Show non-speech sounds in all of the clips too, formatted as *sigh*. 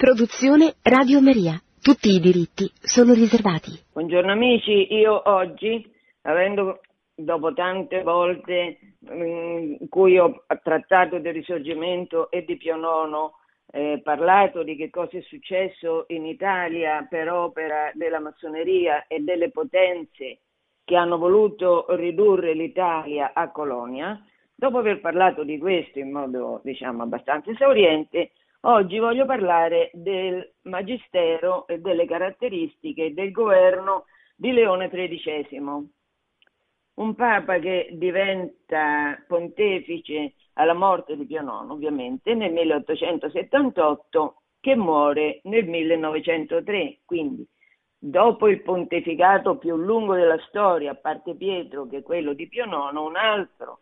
Produzione Radio Maria. Tutti i diritti sono riservati. Buongiorno amici, io oggi, avendo dopo tante volte in cui ho trattato del risorgimento e di Pio IX, eh, parlato di che cosa è successo in Italia per opera della massoneria e delle potenze che hanno voluto ridurre l'Italia a colonia, dopo aver parlato di questo in modo diciamo abbastanza esauriente, Oggi voglio parlare del magistero e delle caratteristiche del governo di Leone XIII, un papa che diventa pontefice alla morte di Pio IX, ovviamente, nel 1878, che muore nel 1903, quindi dopo il pontificato più lungo della storia, a parte Pietro, che è quello di Pio IX, un altro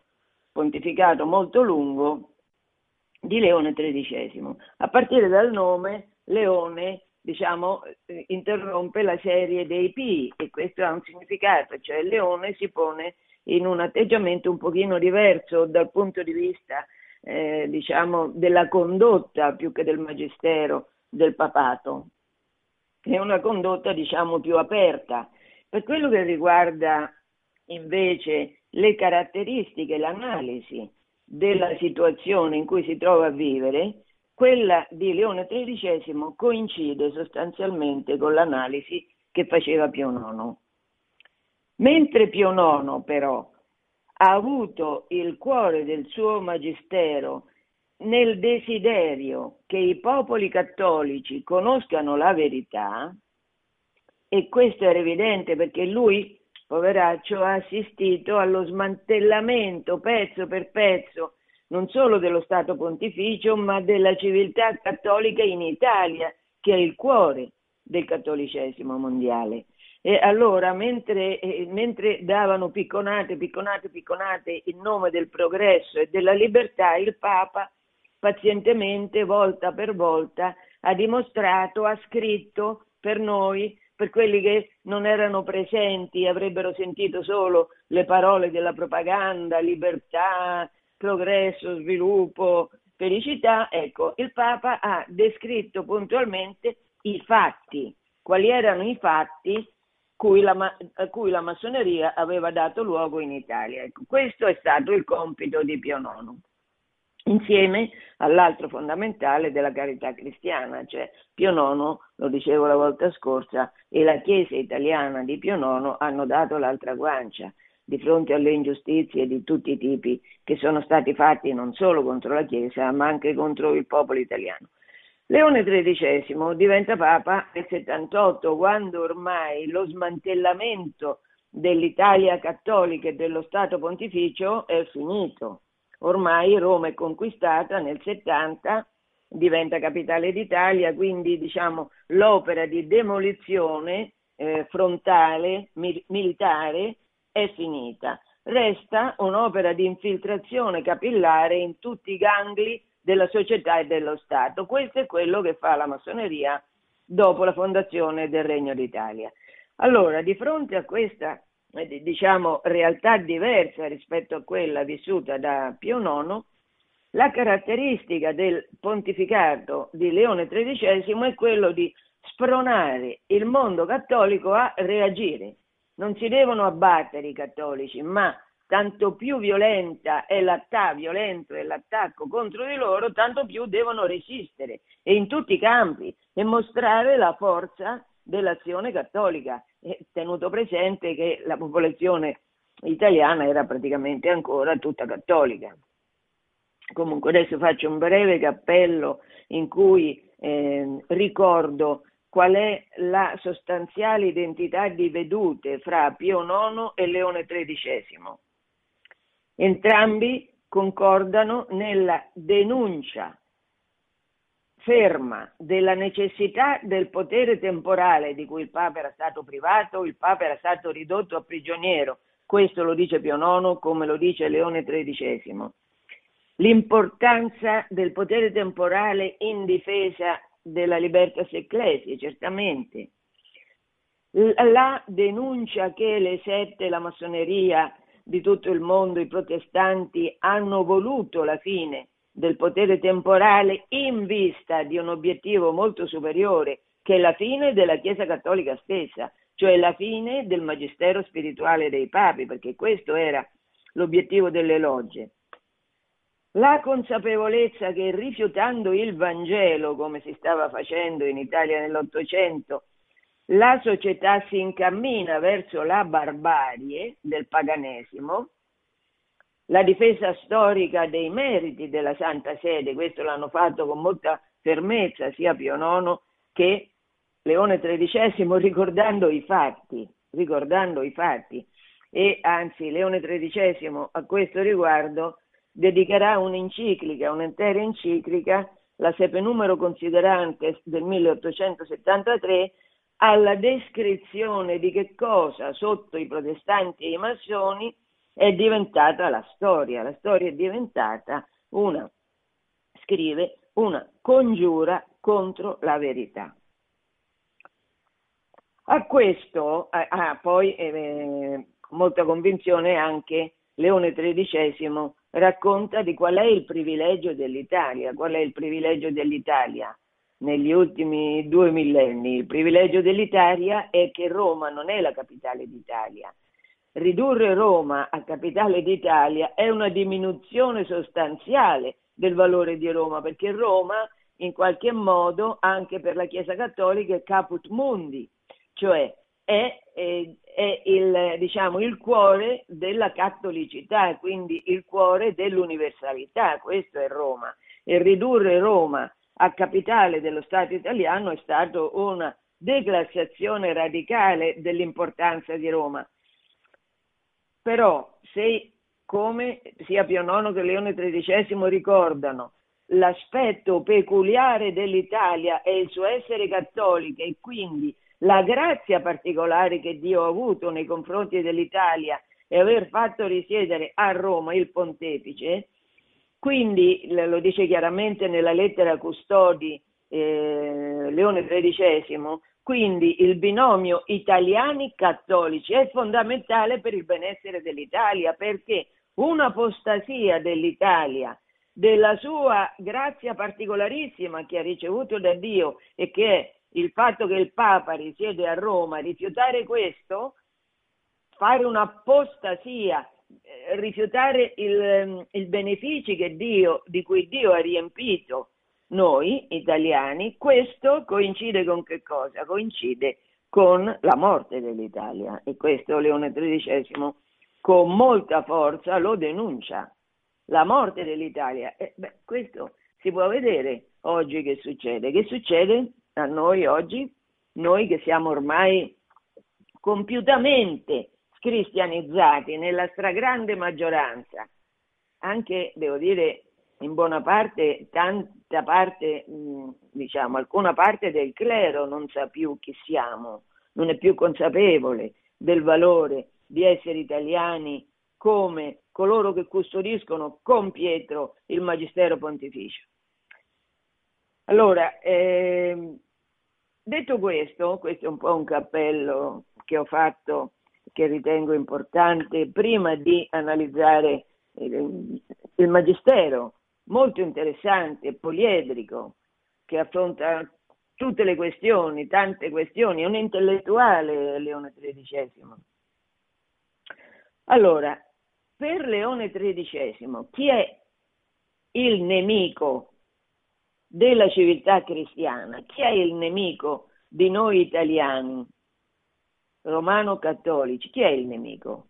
pontificato molto lungo di Leone XIII. A partire dal nome, Leone diciamo, eh, interrompe la serie dei P e questo ha un significato, cioè Leone si pone in un atteggiamento un pochino diverso dal punto di vista eh, diciamo, della condotta più che del magistero del papato. È una condotta diciamo, più aperta. Per quello che riguarda invece le caratteristiche, l'analisi della situazione in cui si trova a vivere, quella di Leone XIII coincide sostanzialmente con l'analisi che faceva Pio IX. Mentre Pio IX però ha avuto il cuore del suo magistero nel desiderio che i popoli cattolici conoscano la verità, e questo era evidente perché lui poveraccio, ha assistito allo smantellamento pezzo per pezzo non solo dello Stato pontificio, ma della civiltà cattolica in Italia, che è il cuore del cattolicesimo mondiale. E allora, mentre, eh, mentre davano picconate, picconate, picconate in nome del progresso e della libertà, il Papa pazientemente, volta per volta, ha dimostrato, ha scritto per noi per quelli che non erano presenti avrebbero sentito solo le parole della propaganda, libertà, progresso, sviluppo, felicità, ecco, il Papa ha descritto puntualmente i fatti, quali erano i fatti cui la, a cui la massoneria aveva dato luogo in Italia. Ecco, questo è stato il compito di Pio IX insieme all'altro fondamentale della carità cristiana, cioè Pio IX, lo dicevo la volta scorsa, e la Chiesa italiana di Pio IX hanno dato l'altra guancia di fronte alle ingiustizie di tutti i tipi che sono stati fatti non solo contro la Chiesa, ma anche contro il popolo italiano. Leone XIII diventa Papa nel 78, quando ormai lo smantellamento dell'Italia cattolica e dello Stato pontificio è finito ormai Roma è conquistata nel 70, diventa capitale d'Italia, quindi diciamo, l'opera di demolizione eh, frontale mi- militare è finita. Resta un'opera di infiltrazione capillare in tutti i gangli della società e dello Stato. Questo è quello che fa la massoneria dopo la fondazione del Regno d'Italia. Allora, di fronte a questa diciamo, realtà diversa rispetto a quella vissuta da Pio IX, la caratteristica del pontificato di Leone XIII è quello di spronare il mondo cattolico a reagire. Non si devono abbattere i cattolici, ma tanto più violenta è violento è l'attacco contro di loro, tanto più devono resistere e in tutti i campi e mostrare la forza dell'azione cattolica, tenuto presente che la popolazione italiana era praticamente ancora tutta cattolica. Comunque adesso faccio un breve cappello in cui eh, ricordo qual è la sostanziale identità di vedute fra Pio IX e Leone XIII. Entrambi concordano nella denuncia ferma della necessità del potere temporale di cui il Papa era stato privato, il Papa era stato ridotto a prigioniero, questo lo dice Pio IX come lo dice Leone XIII. L'importanza del potere temporale in difesa della libertas ecclesia, certamente. La denuncia che le sette, la massoneria di tutto il mondo, i protestanti, hanno voluto la fine del potere temporale in vista di un obiettivo molto superiore che è la fine della Chiesa Cattolica stessa, cioè la fine del magistero spirituale dei papi, perché questo era l'obiettivo delle logge. La consapevolezza che rifiutando il Vangelo, come si stava facendo in Italia nell'Ottocento, la società si incammina verso la barbarie del paganesimo, la difesa storica dei meriti della Santa Sede, questo l'hanno fatto con molta fermezza sia Pio IX che Leone XIII *laughs* ricordando i fatti, ricordando i fatti. E anzi Leone XIII a questo riguardo dedicherà un'enciclica, un'intera enciclica, la Sepe Numero Considerantes del 1873, alla descrizione di che cosa sotto i protestanti e i massoni è diventata la storia. La storia è diventata una, scrive, una congiura contro la verità. A questo ha poi eh, molta convinzione anche Leone XIII racconta di qual è il privilegio dell'Italia, qual è il privilegio dell'Italia negli ultimi due millenni. Il privilegio dell'Italia è che Roma non è la capitale d'Italia, ridurre Roma a capitale d'Italia è una diminuzione sostanziale del valore di Roma, perché Roma in qualche modo anche per la Chiesa Cattolica è caput mundi, cioè è, è, è il, diciamo, il cuore della cattolicità, quindi il cuore dell'universalità, questo è Roma. E ridurre Roma a capitale dello Stato italiano è stato una declassazione radicale dell'importanza di Roma però se come sia Pio IX che Leone XIII ricordano l'aspetto peculiare dell'Italia è il suo essere cattolica e quindi la grazia particolare che Dio ha avuto nei confronti dell'Italia e aver fatto risiedere a Roma il pontefice, quindi lo dice chiaramente nella lettera Custodi eh, Leone XIII, quindi il binomio italiani-cattolici è fondamentale per il benessere dell'Italia perché un'apostasia dell'Italia, della sua grazia particolarissima che ha ricevuto da Dio e che è il fatto che il Papa risiede a Roma, rifiutare questo, fare un'apostasia, eh, rifiutare i benefici Dio, di cui Dio ha riempito noi italiani, questo coincide con che cosa? Coincide con la morte dell'Italia e questo Leone XIII con molta forza lo denuncia. La morte dell'Italia. E, beh, questo si può vedere oggi che succede. Che succede a noi oggi? Noi che siamo ormai compiutamente cristianizzati nella stragrande maggioranza, anche devo dire in buona parte, tanta parte, diciamo, alcuna parte del clero non sa più chi siamo, non è più consapevole del valore di essere italiani come coloro che custodiscono con Pietro il Magistero Pontificio. Allora, eh, detto questo, questo è un po' un cappello che ho fatto che ritengo importante prima di analizzare il, il Magistero molto interessante, poliedrico, che affronta tutte le questioni, tante questioni, è un intellettuale Leone XIII. Allora, per Leone XIII, chi è il nemico della civiltà cristiana? Chi è il nemico di noi italiani, romano-cattolici? Chi è il nemico?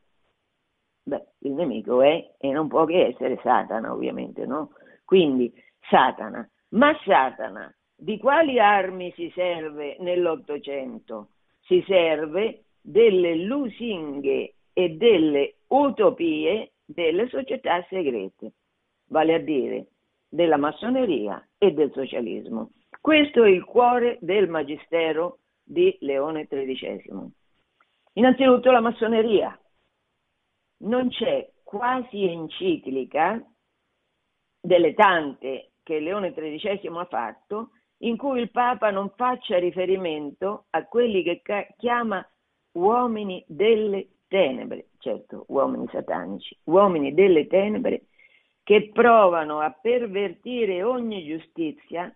Beh, il nemico è, e non può che essere Satana, ovviamente, no? Quindi Satana. Ma Satana di quali armi si serve nell'Ottocento? Si serve delle lusinghe e delle utopie delle società segrete, vale a dire della massoneria e del socialismo. Questo è il cuore del magistero di Leone XIII. Innanzitutto la massoneria. Non c'è quasi enciclica delle tante che Leone XIII ha fatto, in cui il Papa non faccia riferimento a quelli che chiama uomini delle tenebre, certo, uomini satanici, uomini delle tenebre che provano a pervertire ogni giustizia,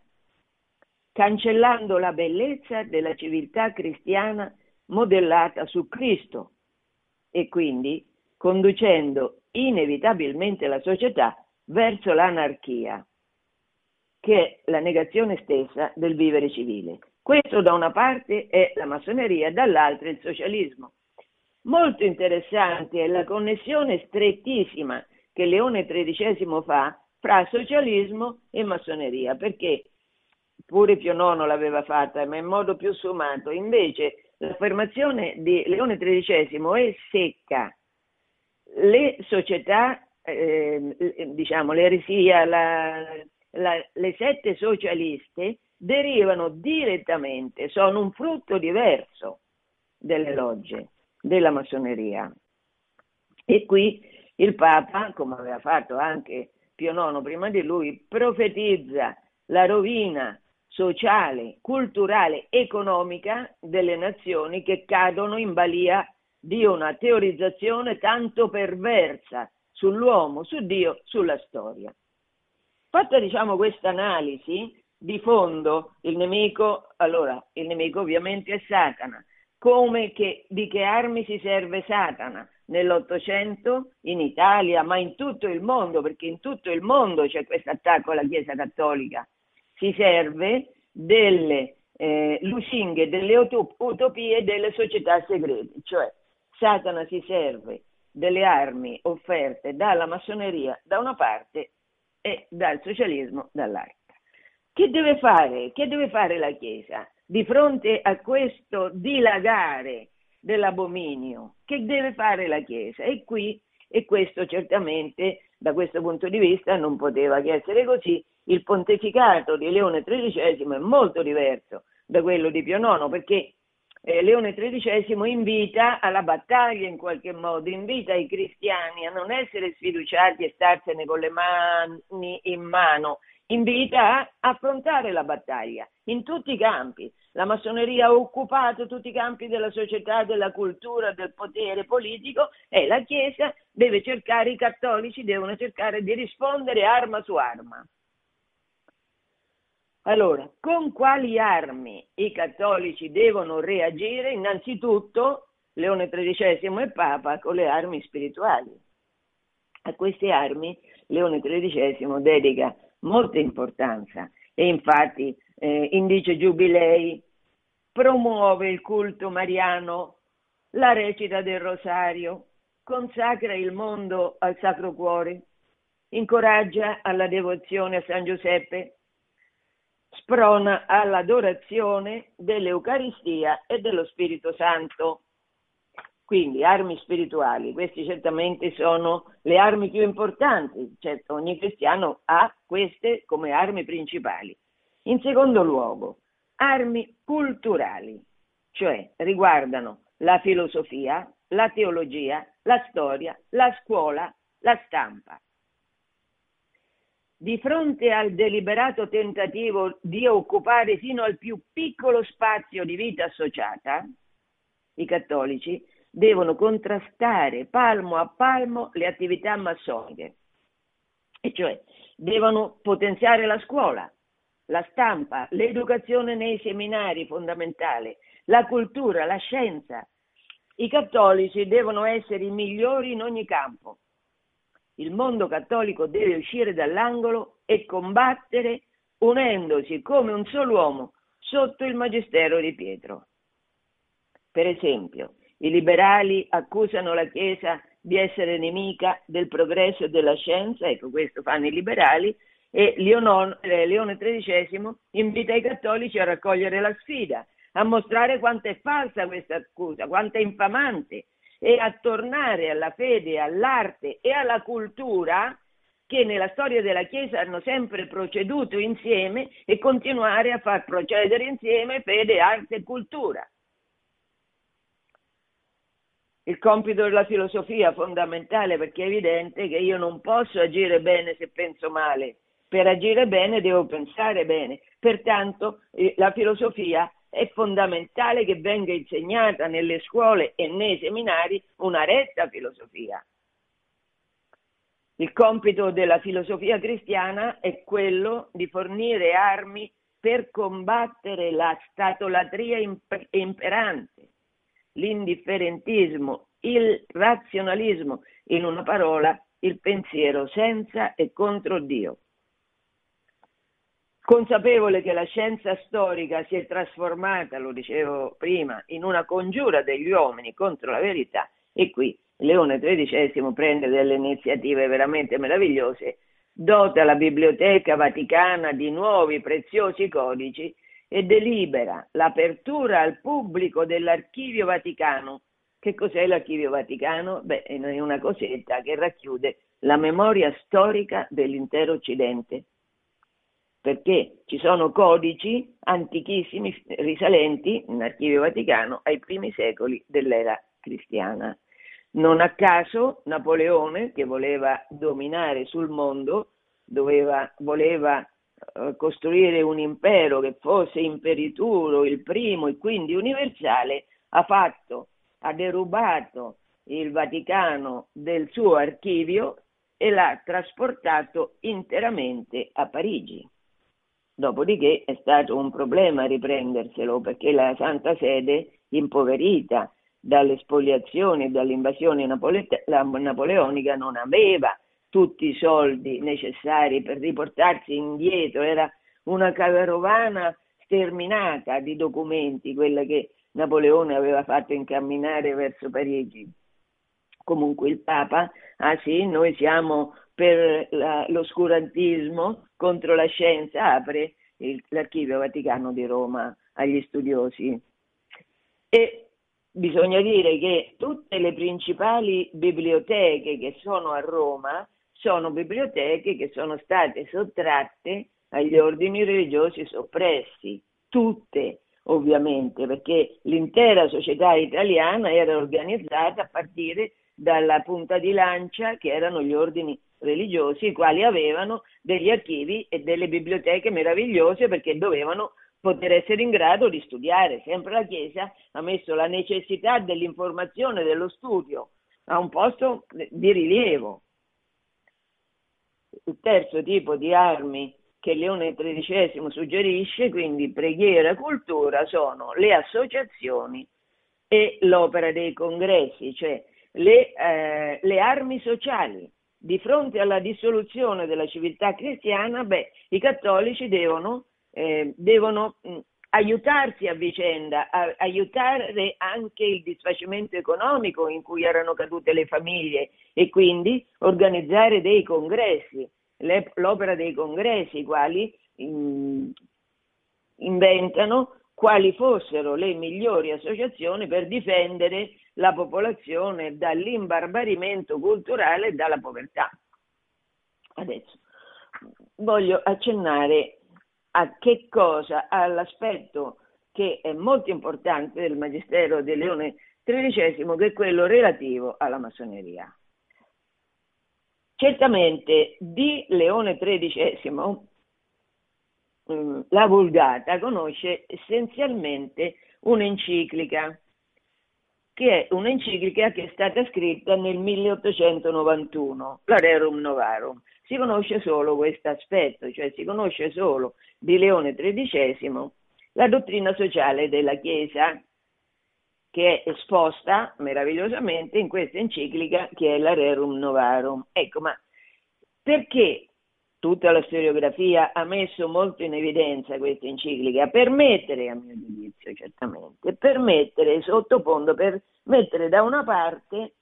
cancellando la bellezza della civiltà cristiana modellata su Cristo e quindi conducendo inevitabilmente la società verso l'anarchia, che è la negazione stessa del vivere civile. Questo da una parte è la massoneria, dall'altra il socialismo. Molto interessante è la connessione strettissima che Leone XIII fa fra socialismo e massoneria, perché pure Pio IX l'aveva fatta, ma in modo più sfumato. Invece l'affermazione di Leone XIII è secca. Le società, eh, diciamo, l'eresia, la, la, le sette socialiste derivano direttamente, sono un frutto diverso delle logge, della massoneria. E qui il Papa, come aveva fatto anche Pio IX prima di lui, profetizza la rovina sociale, culturale, economica delle nazioni che cadono in balia di una teorizzazione tanto perversa sull'uomo, su Dio, sulla storia. Fatta diciamo questa analisi di fondo, il nemico, allora il nemico ovviamente è Satana. Come che, di che armi si serve Satana? nell'Ottocento in Italia, ma in tutto il mondo, perché in tutto il mondo c'è questo attacco alla Chiesa Cattolica. Si serve delle eh, lusinghe, delle utopie delle società segrete, cioè Satana si serve delle armi offerte dalla massoneria da una parte e dal socialismo dall'altra. Che deve fare? Che deve fare la Chiesa di fronte a questo dilagare dell'abominio. Che deve fare la Chiesa? E qui, e questo certamente da questo punto di vista non poteva che essere così, il pontificato di Leone XIII è molto diverso da quello di Pio IX perché eh, Leone XIII invita alla battaglia in qualche modo, invita i cristiani a non essere sfiduciati e starsene con le mani in mano, invita a affrontare la battaglia in tutti i campi. La massoneria ha occupato tutti i campi della società, della cultura, del potere politico e la Chiesa deve cercare, i cattolici devono cercare di rispondere arma su arma. Allora, con quali armi i cattolici devono reagire? Innanzitutto Leone XIII e Papa con le armi spirituali. A queste armi Leone XIII dedica molta importanza e infatti eh, indice giubilei, promuove il culto mariano, la recita del rosario, consacra il mondo al Sacro Cuore, incoraggia alla devozione a San Giuseppe, sprona all'adorazione dell'Eucaristia e dello Spirito Santo. Quindi armi spirituali, queste certamente sono le armi più importanti, certo ogni cristiano ha queste come armi principali. In secondo luogo, armi culturali, cioè riguardano la filosofia, la teologia, la storia, la scuola, la stampa. Di fronte al deliberato tentativo di occupare fino al più piccolo spazio di vita associata, i cattolici devono contrastare palmo a palmo le attività massoniche, e cioè devono potenziare la scuola, la stampa, l'educazione nei seminari fondamentale, la cultura, la scienza. I cattolici devono essere i migliori in ogni campo. Il mondo cattolico deve uscire dall'angolo e combattere unendosi come un solo uomo sotto il magistero di Pietro. Per esempio, i liberali accusano la Chiesa di essere nemica del progresso e della scienza, ecco questo fanno i liberali, e Leonon, eh, Leone XIII invita i cattolici a raccogliere la sfida, a mostrare quanto è falsa questa accusa, quanto è infamante e a tornare alla fede, all'arte e alla cultura che nella storia della Chiesa hanno sempre proceduto insieme e continuare a far procedere insieme fede, arte e cultura. Il compito della filosofia è fondamentale perché è evidente che io non posso agire bene se penso male. Per agire bene devo pensare bene. Pertanto eh, la filosofia è fondamentale che venga insegnata nelle scuole e nei seminari una retta filosofia. Il compito della filosofia cristiana è quello di fornire armi per combattere la statolatria imperante, l'indifferentismo, il razionalismo, in una parola il pensiero senza e contro Dio. Consapevole che la scienza storica si è trasformata, lo dicevo prima, in una congiura degli uomini contro la verità e qui Leone XIII prende delle iniziative veramente meravigliose, dota la Biblioteca Vaticana di nuovi preziosi codici e delibera l'apertura al pubblico dell'Archivio Vaticano. Che cos'è l'Archivio Vaticano? Beh, è una cosetta che racchiude la memoria storica dell'intero Occidente, perché ci sono codici antichissimi risalenti in Archivio Vaticano ai primi secoli dell'era cristiana. Non a caso Napoleone, che voleva dominare sul mondo, doveva, voleva eh, costruire un impero che fosse imperituro, il primo e quindi universale, ha fatto, ha derubato il Vaticano del suo archivio e l'ha trasportato interamente a Parigi. Dopodiché è stato un problema riprenderselo perché la Santa Sede, impoverita dalle spoliazioni e dall'invasione napoleonica non aveva tutti i soldi necessari per riportarsi indietro, era una carovana sterminata di documenti, quella che Napoleone aveva fatto incamminare verso Parigi. Comunque il Papa, ah sì, noi siamo per la, l'oscurantismo contro la scienza, apre il, l'archivio Vaticano di Roma agli studiosi. E bisogna dire che tutte le principali biblioteche che sono a Roma sono biblioteche che sono state sottratte agli ordini religiosi soppressi, tutte ovviamente, perché l'intera società italiana era organizzata a partire dalla punta di lancia che erano gli ordini religiosi, i quali avevano degli archivi e delle biblioteche meravigliose perché dovevano poter essere in grado di studiare. Sempre la Chiesa ha messo la necessità dell'informazione, dello studio a un posto di rilievo. Il terzo tipo di armi che Leone XIII suggerisce, quindi preghiera e cultura, sono le associazioni e l'opera dei congressi, cioè le, eh, le armi sociali. Di fronte alla dissoluzione della civiltà cristiana, beh, i cattolici devono eh, devono mh, aiutarsi a vicenda, a, aiutare anche il disfacimento economico in cui erano cadute le famiglie e quindi organizzare dei congressi, l'opera dei congressi, i quali mh, inventano quali fossero le migliori associazioni per difendere la popolazione dall'imbarbarimento culturale e dalla povertà. Adesso voglio accennare a che cosa? All'aspetto che è molto importante del Magistero di Leone XIII, che è quello relativo alla massoneria. Certamente di Leone XIII la Vulgata conosce essenzialmente un'enciclica, che è un'enciclica che è stata scritta nel 1891, la Rerum Novarum. Si conosce solo questo aspetto, cioè si conosce solo di Leone XIII la dottrina sociale della Chiesa, che è esposta meravigliosamente in questa enciclica che è la Rerum Novarum. Ecco, ma perché tutta la storiografia ha messo molto in evidenza questa enciclica? Per mettere, a mio giudizio certamente, per mettere sottofondo, per mettere da una parte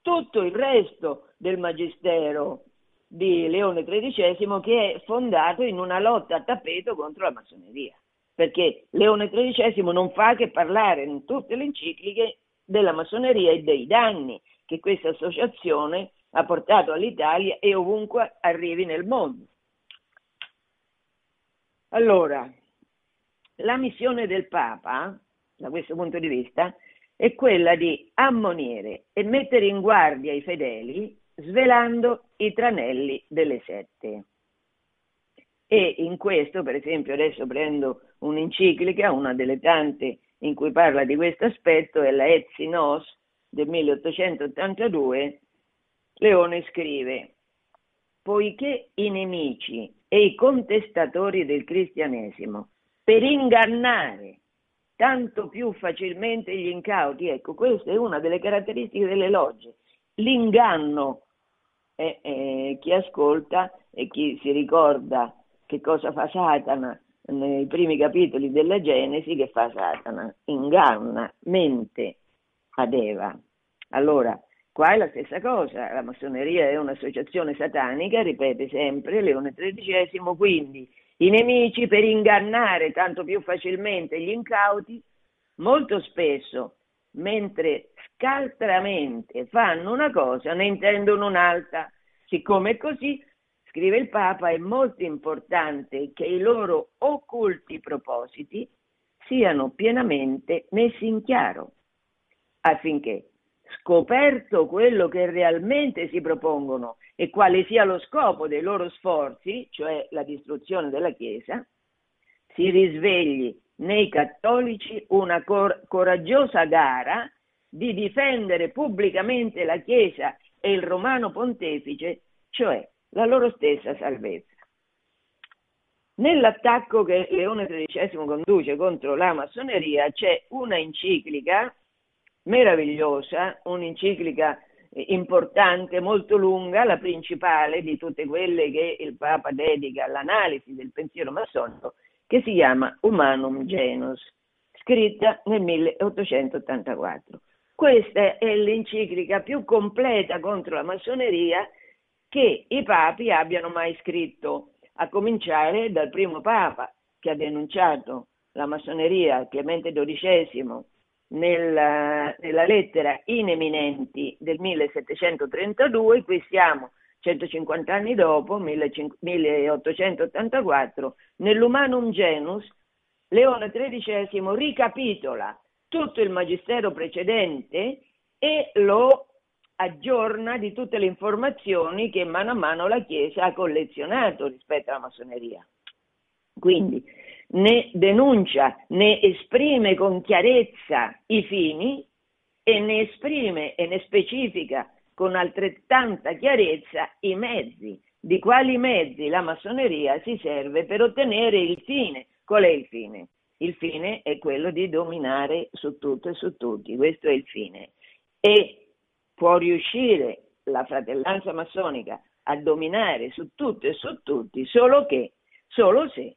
tutto il resto del magistero di Leone XIII che è fondato in una lotta a tappeto contro la massoneria, perché Leone XIII non fa che parlare in tutte le encicliche della massoneria e dei danni che questa associazione ha portato all'Italia e ovunque arrivi nel mondo. Allora, la missione del Papa, da questo punto di vista, è quella di ammonire e mettere in guardia i fedeli svelando i tranelli delle sette. E in questo, per esempio, adesso prendo un'enciclica, una delle tante in cui parla di questo aspetto, è la Etsi Nos del 1882, Leone scrive poiché i nemici e i contestatori del cristianesimo, per ingannare tanto più facilmente gli incauti, ecco, questa è una delle caratteristiche delle logge, l'inganno. Eh, eh, chi ascolta e chi si ricorda che cosa fa Satana nei primi capitoli della Genesi, che fa Satana? Inganna, mente ad Eva. Allora, qua è la stessa cosa, la massoneria è un'associazione satanica, ripete sempre Leone XIII, quindi i nemici per ingannare tanto più facilmente gli incauti, molto spesso, mentre scaltramente fanno una cosa, ne intendono un'altra. Siccome è così, scrive il Papa, è molto importante che i loro occulti propositi siano pienamente messi in chiaro, affinché, scoperto quello che realmente si propongono e quale sia lo scopo dei loro sforzi, cioè la distruzione della Chiesa, si risvegli nei cattolici una cor- coraggiosa gara di difendere pubblicamente la Chiesa e il romano pontefice, cioè la loro stessa salvezza. Nell'attacco che Leone XIII conduce contro la massoneria c'è una enciclica meravigliosa, un'enciclica importante, molto lunga, la principale di tutte quelle che il Papa dedica all'analisi del pensiero massonico, che si chiama Humanum Genus, scritta nel 1884. Questa è l'enciclica più completa contro la massoneria che i papi abbiano mai scritto, a cominciare dal primo papa che ha denunciato la massoneria, Clemente XII, nella, nella lettera In Eminenti del 1732, qui siamo 150 anni dopo, 1884, nell'Humanum Genus, Leone XIII ricapitola tutto il magistero precedente e lo aggiorna di tutte le informazioni che mano a mano la Chiesa ha collezionato rispetto alla massoneria. Quindi ne denuncia, ne esprime con chiarezza i fini e ne esprime e ne specifica con altrettanta chiarezza i mezzi, di quali mezzi la massoneria si serve per ottenere il fine. Qual è il fine? Il fine è quello di dominare su tutto e su tutti, questo è il fine. E può riuscire la fratellanza massonica a dominare su tutto e su tutti solo che, solo se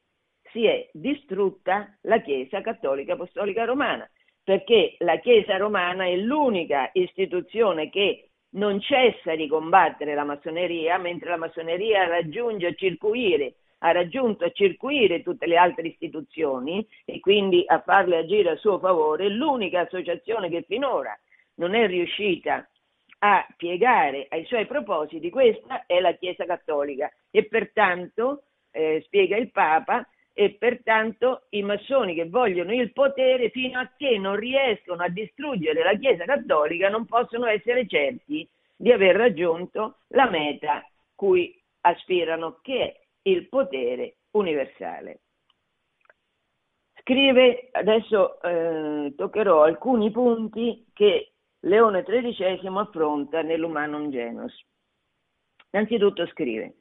si è distrutta la Chiesa Cattolica Apostolica Romana, perché la Chiesa Romana è l'unica istituzione che non cessa di combattere la massoneria, mentre la massoneria raggiunge a circuire, ha raggiunto a circuire tutte le altre istituzioni e quindi a farle agire a suo favore, l'unica associazione che finora non è riuscita a piegare ai suoi propositi, questa è la Chiesa Cattolica e pertanto, eh, spiega il Papa, e pertanto i massoni che vogliono il potere fino a che non riescono a distruggere la Chiesa Cattolica non possono essere certi di aver raggiunto la meta cui aspirano, che è il potere universale. Scrive, adesso eh, toccherò alcuni punti che Leone XIII affronta nell'Humanum Genus. Innanzitutto scrive,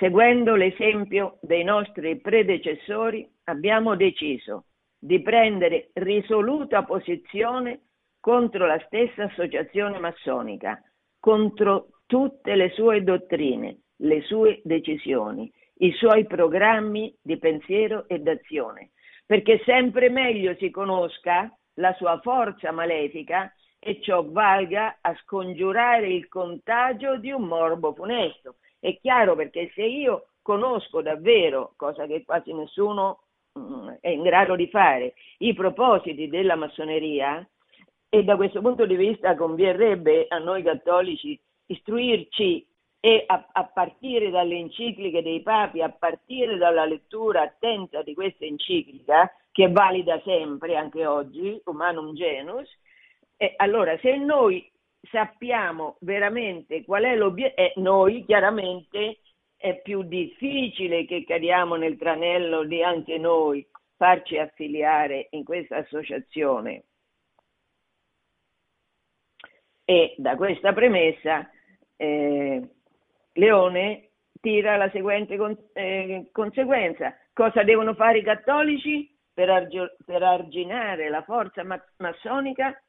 seguendo l'esempio dei nostri predecessori, abbiamo deciso di prendere risoluta posizione contro la stessa associazione massonica, contro tutte le sue dottrine, le sue decisioni, i suoi programmi di pensiero e d'azione, perché sempre meglio si conosca la sua forza malefica e ciò valga a scongiurare il contagio di un morbo funesto. È chiaro perché se io conosco davvero, cosa che quasi nessuno mm, è in grado di fare, i propositi della massoneria, e da questo punto di vista converrebbe a noi cattolici istruirci e a, a, partire dalle encicliche dei papi, a partire dalla lettura attenta di questa enciclica, che è valida sempre anche oggi, Humanum Genus, e allora, se noi sappiamo veramente qual è l'obiettivo, eh, noi chiaramente è più difficile che cadiamo nel tranello di anche noi farci affiliare in questa associazione. E da questa premessa eh, Leone tira la seguente con, eh, conseguenza. Cosa devono fare i cattolici per, argio, per arginare la forza ma- massonica?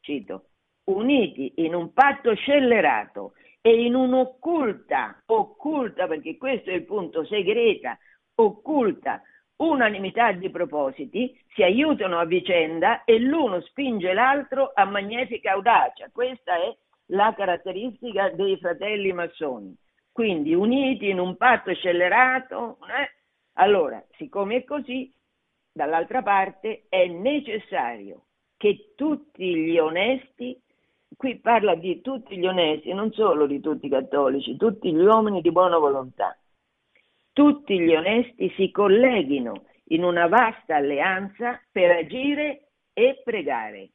Cito, uniti in un patto scellerato e in un'occulta, occulta perché questo è il punto, segreta, occulta unanimità di propositi, si aiutano a vicenda e l'uno spinge l'altro a magnifica audacia. Questa è la caratteristica dei fratelli massoni. Quindi uniti in un patto scellerato, eh? allora, siccome è così, dall'altra parte è necessario che tutti gli onesti, qui parla di tutti gli onesti, non solo di tutti i cattolici, tutti gli uomini di buona volontà, tutti gli onesti si colleghino in una vasta alleanza per agire e pregare.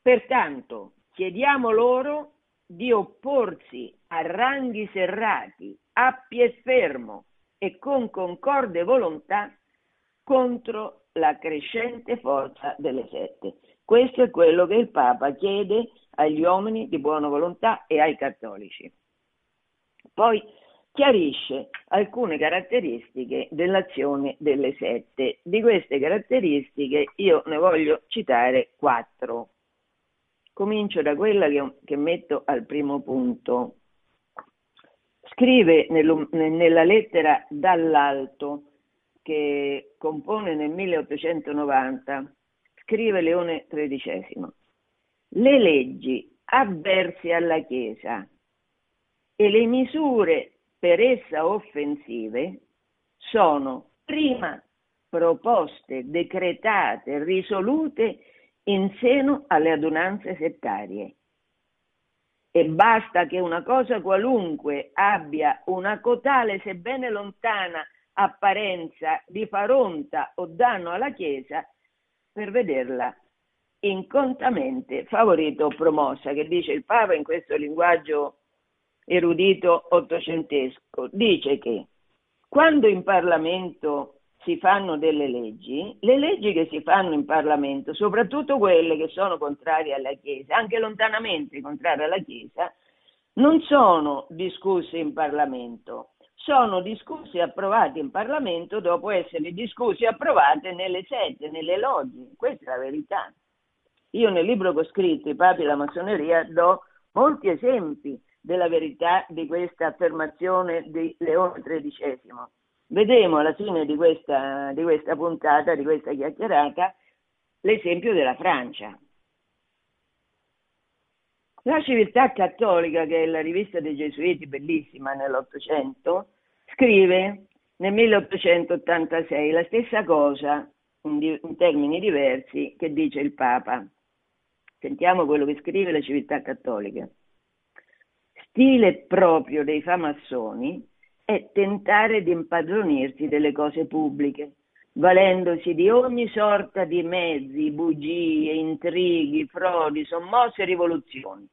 Pertanto chiediamo loro di opporsi a ranghi serrati, a pie fermo e con concorde volontà contro la crescente forza delle sette. Questo è quello che il Papa chiede agli uomini di buona volontà e ai cattolici. Poi chiarisce alcune caratteristiche dell'azione delle sette. Di queste caratteristiche io ne voglio citare quattro. Comincio da quella che, che metto al primo punto. Scrive nel, nella lettera dall'alto che compone nel 1890, scrive Leone XIII, le leggi avverse alla Chiesa e le misure per essa offensive sono prima proposte decretate, risolute in seno alle adunanze settarie. E basta che una cosa qualunque abbia una cotale, sebbene lontana, apparenza di faronta o danno alla Chiesa per vederla incontamente favorita o promossa, che dice il Papa in questo linguaggio erudito ottocentesco, dice che quando in Parlamento si fanno delle leggi, le leggi che si fanno in Parlamento, soprattutto quelle che sono contrarie alla Chiesa, anche lontanamente contrarie alla Chiesa, non sono discusse in Parlamento, sono discusse e approvate in Parlamento dopo essere discusse e approvate nelle sette, nelle logge. Questa è la verità. Io nel libro che ho scritto, I papi e la massoneria, do molti esempi della verità di questa affermazione di Leone XIII. Vedremo alla fine di questa, di questa puntata, di questa chiacchierata, l'esempio della Francia. La civiltà cattolica, che è la rivista dei Gesuiti, bellissima nell'Ottocento, scrive nel 1886 la stessa cosa in, di, in termini diversi che dice il Papa. Sentiamo quello che scrive la civiltà cattolica stile proprio dei famassoni è tentare di impadronirsi delle cose pubbliche, valendosi di ogni sorta di mezzi, bugie, intrighi, frodi, sommosse e rivoluzioni.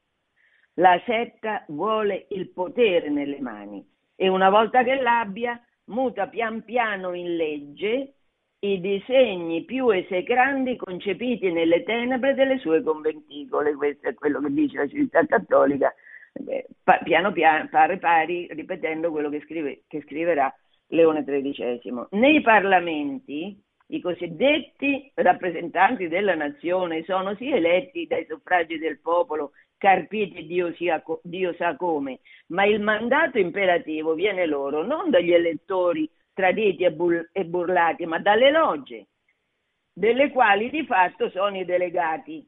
La setta vuole il potere nelle mani e una volta che l'abbia muta pian piano in legge i disegni più esecrandi concepiti nelle tenebre delle sue conventicole. Questo è quello che dice la civiltà cattolica piano piano, pari pari, ripetendo quello che, scrive, che scriverà Leone XIII. Nei parlamenti i cosiddetti rappresentanti della nazione sono sì eletti dai suffragi del popolo, carpiti Dio, sia, Dio sa come, ma il mandato imperativo viene loro non dagli elettori traditi e, bur- e burlati, ma dalle logge, delle quali di fatto sono i delegati.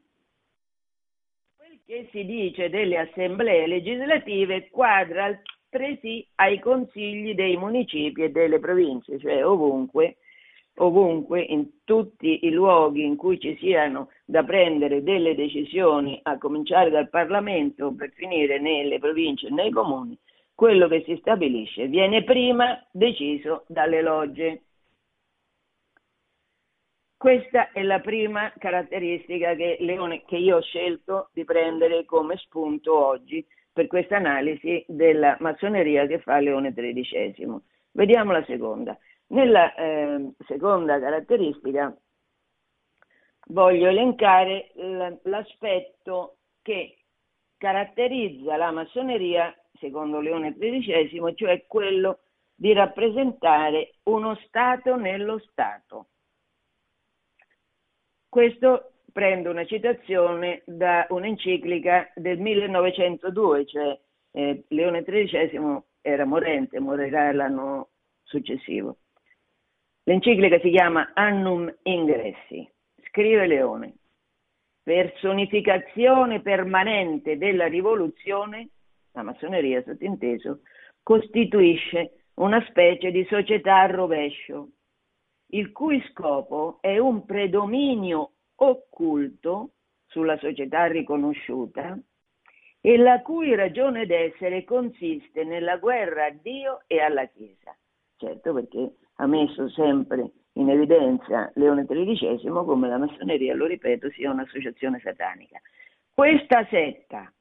Che si dice delle assemblee legislative quadra altresì ai consigli dei municipi e delle province, cioè ovunque, ovunque in tutti i luoghi in cui ci siano da prendere delle decisioni, a cominciare dal Parlamento per finire nelle province e nei comuni, quello che si stabilisce viene prima deciso dalle logge. Questa è la prima caratteristica che, Leone, che io ho scelto di prendere come spunto oggi per questa analisi della massoneria che fa Leone XIII. Vediamo la seconda. Nella eh, seconda caratteristica voglio elencare l'aspetto che caratterizza la massoneria secondo Leone XIII, cioè quello di rappresentare uno Stato nello Stato. Questo prendo una citazione da un'enciclica del 1902, cioè eh, Leone XIII era morente, morirà l'anno successivo. L'enciclica si chiama Annum Ingressi, scrive Leone, personificazione permanente della rivoluzione, la massoneria sottinteso, costituisce una specie di società a rovescio, il cui scopo è un predominio occulto sulla società riconosciuta e la cui ragione d'essere consiste nella guerra a Dio e alla Chiesa. Certo perché ha messo sempre in evidenza Leone XIII come la massoneria, lo ripeto, sia un'associazione satanica. Questa setta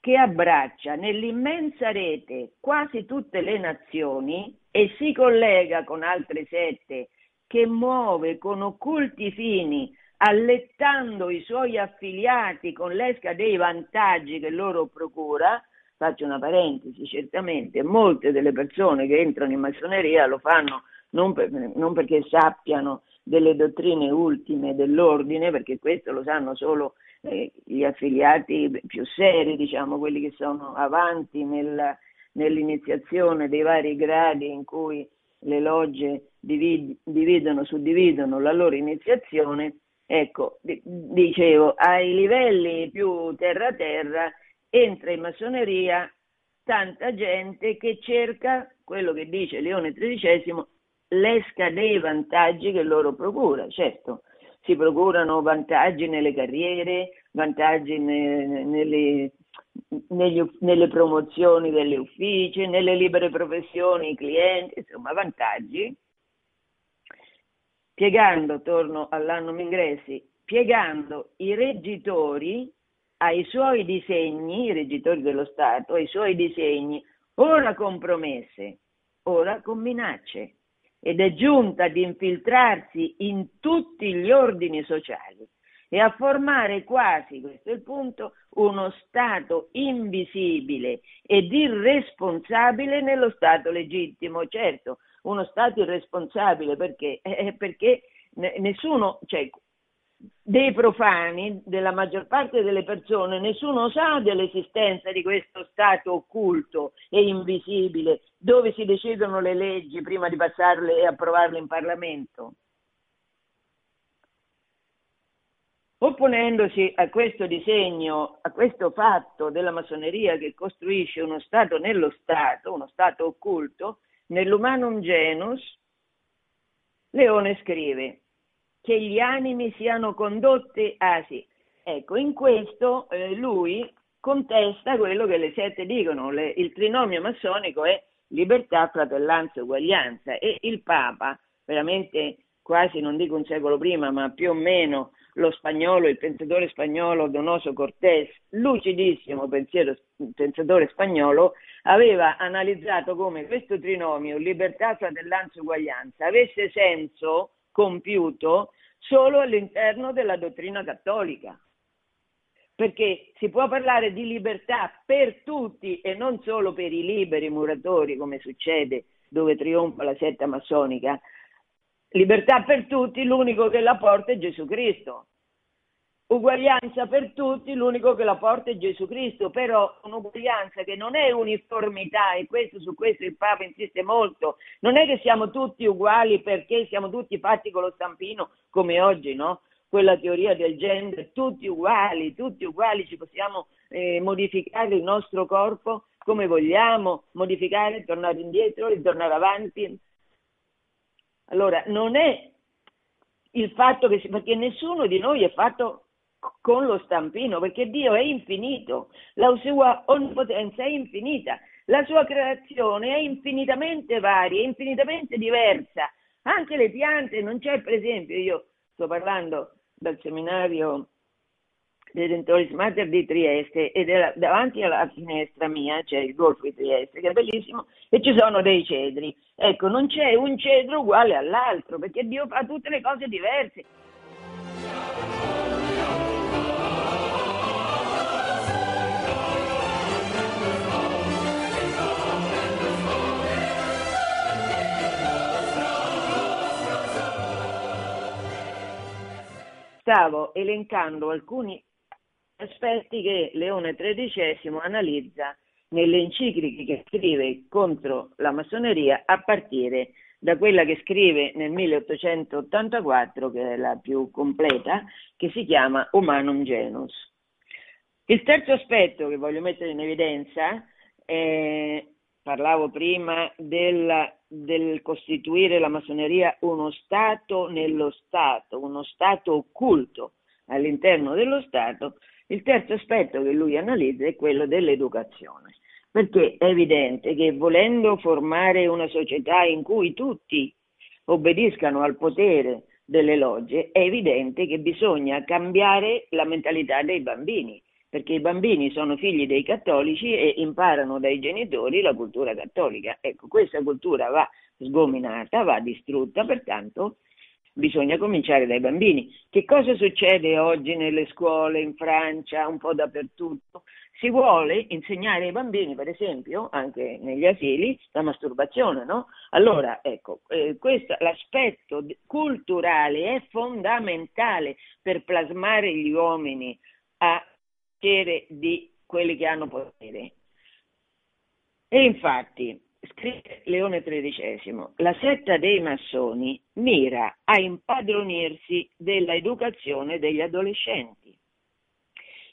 che abbraccia nell'immensa rete quasi tutte le nazioni e si collega con altre sette che muove con occulti fini allettando i suoi affiliati con l'esca dei vantaggi che loro procura, faccio una parentesi, certamente molte delle persone che entrano in massoneria lo fanno non, per, non perché sappiano delle dottrine ultime dell'ordine, perché questo lo sanno solo eh, gli affiliati più seri, diciamo, quelli che sono avanti nella, nell'iniziazione dei vari gradi in cui le logge divid- dividono, suddividono la loro iniziazione, ecco, dicevo, ai livelli più terra-terra entra in massoneria tanta gente che cerca quello che dice Leone XIII, l'esca dei vantaggi che loro procura, certo, si procurano vantaggi nelle carriere, vantaggi ne, nelle, negli, nelle promozioni delle uffici, nelle libere professioni, i clienti, insomma vantaggi, piegando, torno all'anno Mingressi, piegando i reggitori ai suoi disegni, i reggitori dello Stato, ai suoi disegni, ora con promesse, ora con minacce, ed è giunta ad infiltrarsi in tutti gli ordini sociali e a formare quasi, questo è il punto, uno Stato invisibile ed irresponsabile nello Stato legittimo. Certo, uno Stato irresponsabile perché? *laughs* Eh, perché nessuno, cioè, dei profani, della maggior parte delle persone, nessuno sa dell'esistenza di questo Stato occulto e invisibile dove si decidono le leggi prima di passarle e approvarle in Parlamento. Opponendosi a questo disegno, a questo fatto della massoneria che costruisce uno Stato nello Stato, uno Stato occulto, nell'Humanum Genus, Leone scrive che gli animi siano condotti ah sì, ecco, in questo eh, lui contesta quello che le sette dicono, le, il trinomio massonico è libertà, fratellanza, uguaglianza. E il Papa, veramente quasi non dico un secolo prima, ma più o meno lo spagnolo, il pensatore spagnolo Donoso Cortés, lucidissimo pensiero, pensatore spagnolo, aveva analizzato come questo trinomio, libertà, fratellanza, uguaglianza, avesse senso compiuto solo all'interno della dottrina cattolica. Perché si può parlare di libertà per tutti e non solo per i liberi muratori, come succede dove trionfa la setta massonica. Libertà per tutti, l'unico che la porta è Gesù Cristo uguaglianza per tutti, l'unico che la porta è Gesù Cristo, però un'uguaglianza che non è uniformità e questo, su questo il Papa insiste molto, non è che siamo tutti uguali perché siamo tutti fatti con lo stampino come oggi, no? Quella teoria del gender, tutti uguali, tutti uguali, ci possiamo eh, modificare il nostro corpo come vogliamo, modificare, tornare indietro, ritornare avanti. Allora, non è il fatto che, perché nessuno di noi è fatto con lo stampino, perché Dio è infinito, la sua onnipotenza è infinita, la sua creazione è infinitamente varia, infinitamente diversa. Anche le piante, non c'è per esempio, io sto parlando dal seminario dei Dentoris Mater di Trieste e della, davanti alla finestra mia c'è il Golfo di Trieste che è bellissimo e ci sono dei cedri. Ecco, non c'è un cedro uguale all'altro perché Dio fa tutte le cose diverse. Stavo elencando alcuni aspetti che Leone XIII analizza nelle encicliche che scrive contro la massoneria a partire da quella che scrive nel 1884, che è la più completa, che si chiama Humanum Genus. Il terzo aspetto che voglio mettere in evidenza è, parlavo prima del, del costituire la massoneria uno Stato nello Stato, uno Stato occulto all'interno dello Stato, il terzo aspetto che lui analizza è quello dell'educazione, perché è evidente che volendo formare una società in cui tutti obbediscano al potere delle logge, è evidente che bisogna cambiare la mentalità dei bambini, perché i bambini sono figli dei cattolici e imparano dai genitori la cultura cattolica. Ecco, questa cultura va sgominata, va distrutta, pertanto bisogna cominciare dai bambini. Che cosa succede oggi nelle scuole, in Francia, un po' dappertutto? Si vuole insegnare ai bambini, per esempio, anche negli asili, la masturbazione, no? Allora, ecco, eh, questo, l'aspetto culturale è fondamentale per plasmare gli uomini a piacere di quelli che hanno potere. E infatti, scrive Leone XIII, la setta dei massoni mira a impadronirsi della educazione degli adolescenti.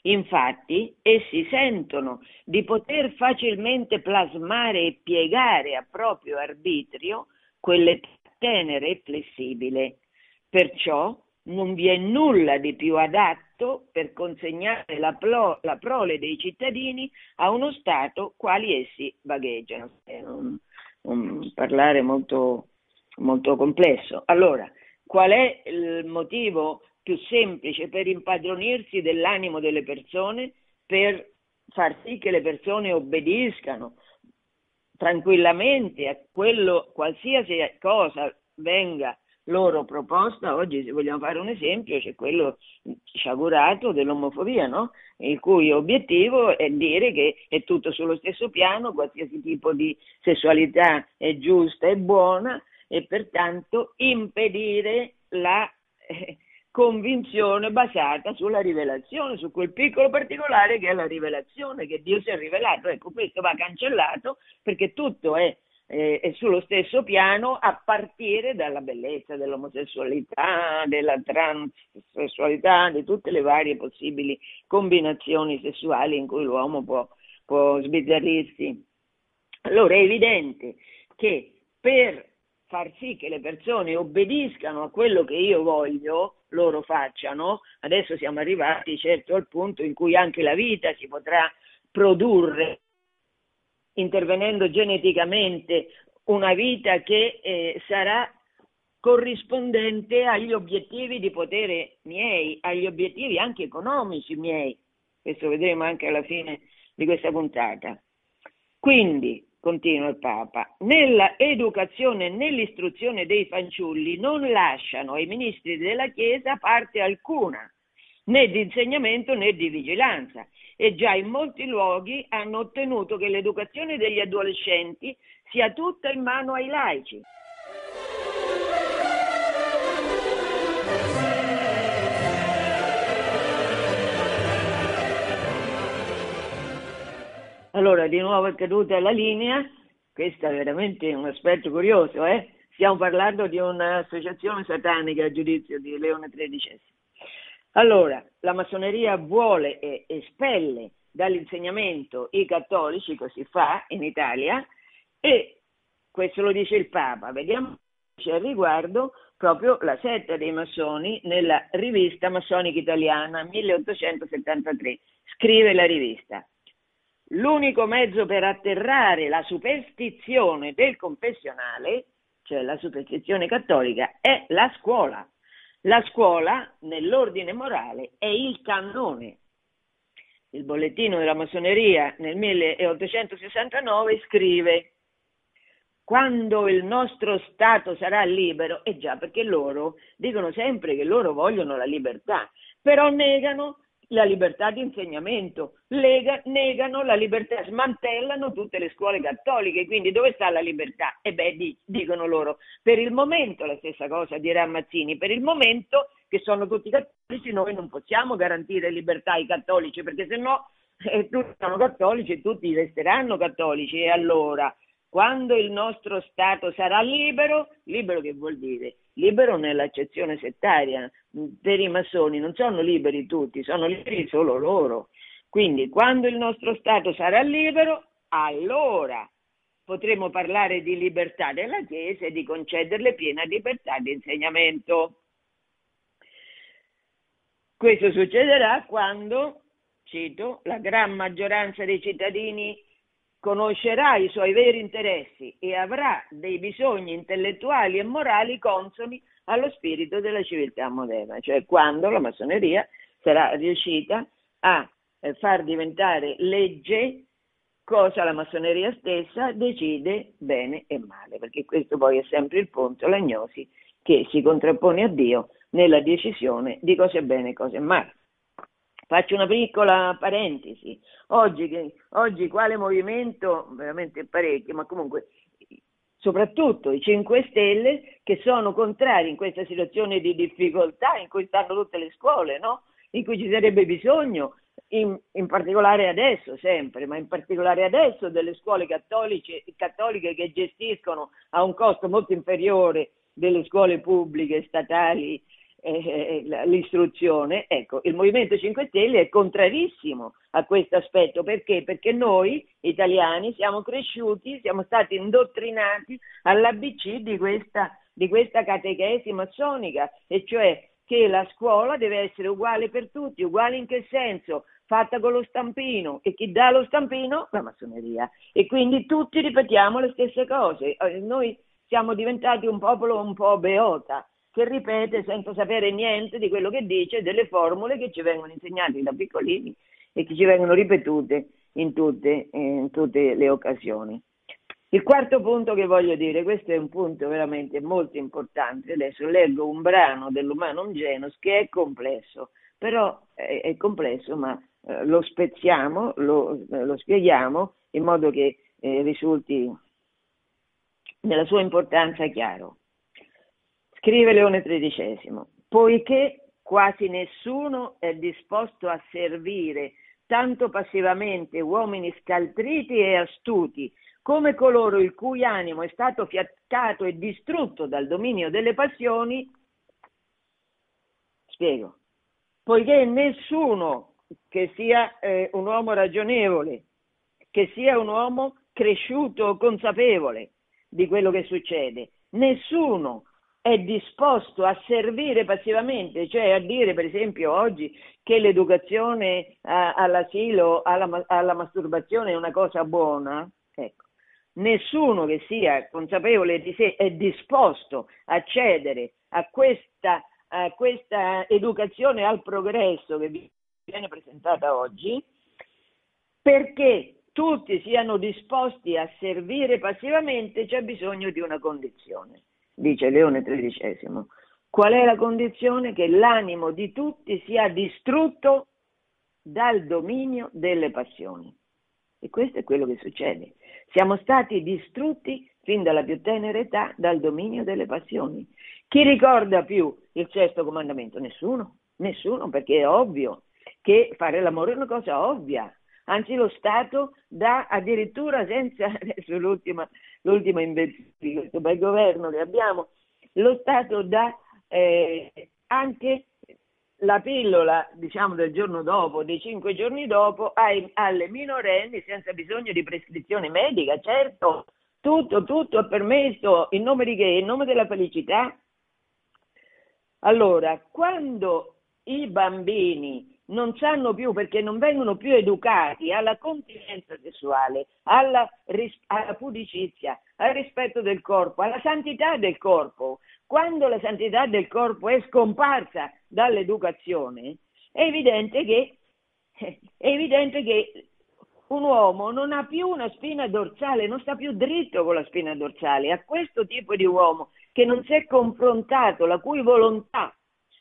Infatti, essi sentono di poter facilmente plasmare e piegare a proprio arbitrio quelle tenere e flessibile. Perciò non vi è nulla di più adatto per consegnare la, pro, la prole dei cittadini a uno Stato quali essi vagheggiano. È un, un parlare molto, molto complesso. Allora, qual è il motivo più semplice per impadronirsi dell'animo delle persone, per far sì che le persone obbediscano tranquillamente a quello, qualsiasi cosa venga loro proposta, oggi se vogliamo fare un esempio, c'è quello sciagurato dell'omofobia, no? il cui obiettivo è dire che è tutto sullo stesso piano, qualsiasi tipo di sessualità è giusta e buona e pertanto impedire la eh, convinzione basata sulla rivelazione, su quel piccolo particolare che è la rivelazione, che Dio si è rivelato. Ecco, questo va cancellato perché tutto è eh, è sullo stesso piano a partire dalla bellezza dell'omosessualità, della transessualità, di tutte le varie possibili combinazioni sessuali in cui l'uomo può, può sbizzarrirsi. Allora è evidente che per far sì che le persone obbediscano a quello che io voglio, loro facciano, adesso siamo arrivati certo al punto in cui anche la vita si potrà produrre intervenendo geneticamente una vita che eh, sarà corrispondente agli obiettivi di potere miei, agli obiettivi anche economici miei. Questo vedremo anche alla fine di questa puntata. Quindi, continua il Papa, nella educazione e nell'istruzione dei fanciulli non lasciano ai ministri della Chiesa parte alcuna, né di insegnamento né di vigilanza, e già in molti luoghi hanno ottenuto che l'educazione degli adolescenti sia tutta in mano ai laici. Allora, di nuovo è caduta la linea, questo è veramente un aspetto curioso, eh? stiamo parlando di un'associazione satanica a giudizio di Leone XIII. Allora, la massoneria vuole e espelle dall'insegnamento i cattolici, così fa in Italia, e questo lo dice il Papa. Vediamo c'è al riguardo proprio la setta dei massoni nella rivista massonica italiana 1873. Scrive la rivista. L'unico mezzo per atterrare la superstizione del confessionale, cioè la superstizione cattolica, è la scuola. La scuola, nell'ordine morale, è il cannone. Il bollettino della massoneria nel 1869 scrive quando il nostro Stato sarà libero, e già perché loro dicono sempre che loro vogliono la libertà, però negano la libertà di insegnamento, lega, negano la libertà, smantellano tutte le scuole cattoliche, quindi dove sta la libertà? E beh, di, dicono loro, per il momento, la stessa cosa dirà Mazzini, per il momento che sono tutti cattolici, noi non possiamo garantire libertà ai cattolici perché se no eh, tutti sono cattolici e tutti resteranno cattolici e allora quando il nostro Stato sarà libero, libero che vuol dire? Libero nell'accezione settaria, per i massoni non sono liberi tutti, sono liberi solo loro. Quindi quando il nostro Stato sarà libero, allora potremo parlare di libertà della Chiesa e di concederle piena libertà di insegnamento. Questo succederà quando, cito, la gran maggioranza dei cittadini conoscerà i suoi veri interessi e avrà dei bisogni intellettuali e morali consoni allo spirito della civiltà moderna, cioè quando la massoneria sarà riuscita a eh, far diventare legge cosa la massoneria stessa decide bene e male, perché questo poi è sempre il punto, l'agnosi che si contrappone a Dio nella decisione di cosa è bene e cosa è male. Faccio una piccola parentesi. Oggi, oggi quale movimento, veramente parecchio, ma comunque soprattutto i 5 Stelle che sono contrari in questa situazione di difficoltà in cui stanno tutte le scuole, no? in cui ci sarebbe bisogno, in, in, particolare adesso sempre, ma in particolare adesso delle scuole cattoliche, cattoliche che gestiscono a un costo molto inferiore delle scuole pubbliche, statali eh, l'istruzione, ecco, il Movimento 5 Stelle è contrarissimo a questo aspetto, perché? Perché noi italiani siamo cresciuti, siamo stati indottrinati all'ABC di questa, di questa catechesi massonica, e cioè che la scuola deve essere uguale per tutti, uguale in che senso? Fatta con lo stampino e chi dà lo stampino? La massoneria. E quindi tutti ripetiamo le stesse cose. Eh, noi siamo diventati un popolo un po' beota che ripete senza sapere niente di quello che dice, delle formule che ci vengono insegnate da piccolini e che ci vengono ripetute in tutte, in tutte le occasioni. Il quarto punto che voglio dire, questo è un punto veramente molto importante, adesso leggo un brano dell'Umanum Genus che è complesso, però è, è complesso ma eh, lo spezziamo, lo, eh, lo, spieghiamo in modo che eh, risulti nella sua importanza chiaro. Scrive Leone XIII, poiché quasi nessuno è disposto a servire tanto passivamente uomini scaltriti e astuti come coloro il cui animo è stato fiaccato e distrutto dal dominio delle passioni, spiego, poiché nessuno che sia eh, un uomo ragionevole, che sia un uomo cresciuto, consapevole di quello che succede, nessuno è disposto a servire passivamente, cioè a dire per esempio oggi che l'educazione a, all'asilo, alla, alla, masturbazione è una cosa buona, ecco, nessuno che sia consapevole di sé è disposto a cedere a questa, a questa educazione al progresso che viene presentata oggi, perché tutti siano disposti a servire passivamente c'è bisogno di una condizione dice Leone XIII. Qual è la condizione? Che l'animo di tutti sia distrutto dal dominio delle passioni. E questo è quello che succede. Siamo stati distrutti fin dalla più tenera età dal dominio delle passioni. Chi ricorda più il sesto comandamento? Nessuno, nessuno, perché è ovvio che fare l'amore è una cosa ovvia. Anzi, lo Stato dà addirittura senza, *laughs* adesso l'ultima, invenzione di questo bel governo che abbiamo, lo Stato dà eh, anche la pillola, diciamo, del giorno dopo, dei cinque giorni dopo, ai, alle minorenni senza bisogno di prescrizione medica, certo, tutto, tutto è permesso, in nome di che? In nome della felicità. Allora, quando i bambini non sanno più perché non vengono più educati alla continenza sessuale, alla, alla pudicizia, al rispetto del corpo, alla santità del corpo. Quando la santità del corpo è scomparsa dall'educazione, è evidente che, è evidente che un uomo non ha più una spina dorsale, non sta più dritto con la spina dorsale. A questo tipo di uomo che non si è confrontato, la cui volontà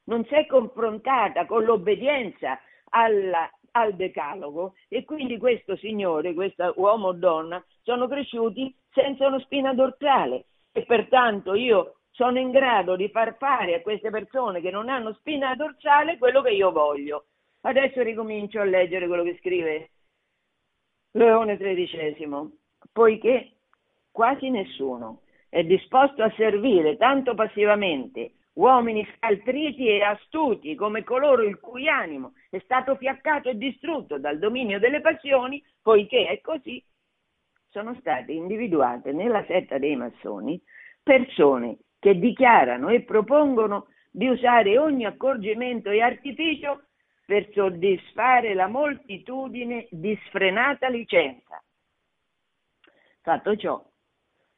non si è confrontata con l'obbedienza alla, al decalogo. E quindi questo signore, questo uomo o donna, sono cresciuti senza una spina dorsale e pertanto io sono in grado di far fare a queste persone che non hanno spina dorsale quello che io voglio. Adesso ricomincio a leggere quello che scrive Leone XIII, poiché quasi nessuno è disposto a servire tanto passivamente uomini scaltriti e astuti come coloro il cui animo è stato fiaccato e distrutto dal dominio delle passioni, poiché è così, sono state individuate nella setta dei massoni persone che dichiarano e propongono di usare ogni accorgimento e artificio per soddisfare la moltitudine di sfrenata licenza. Fatto ciò,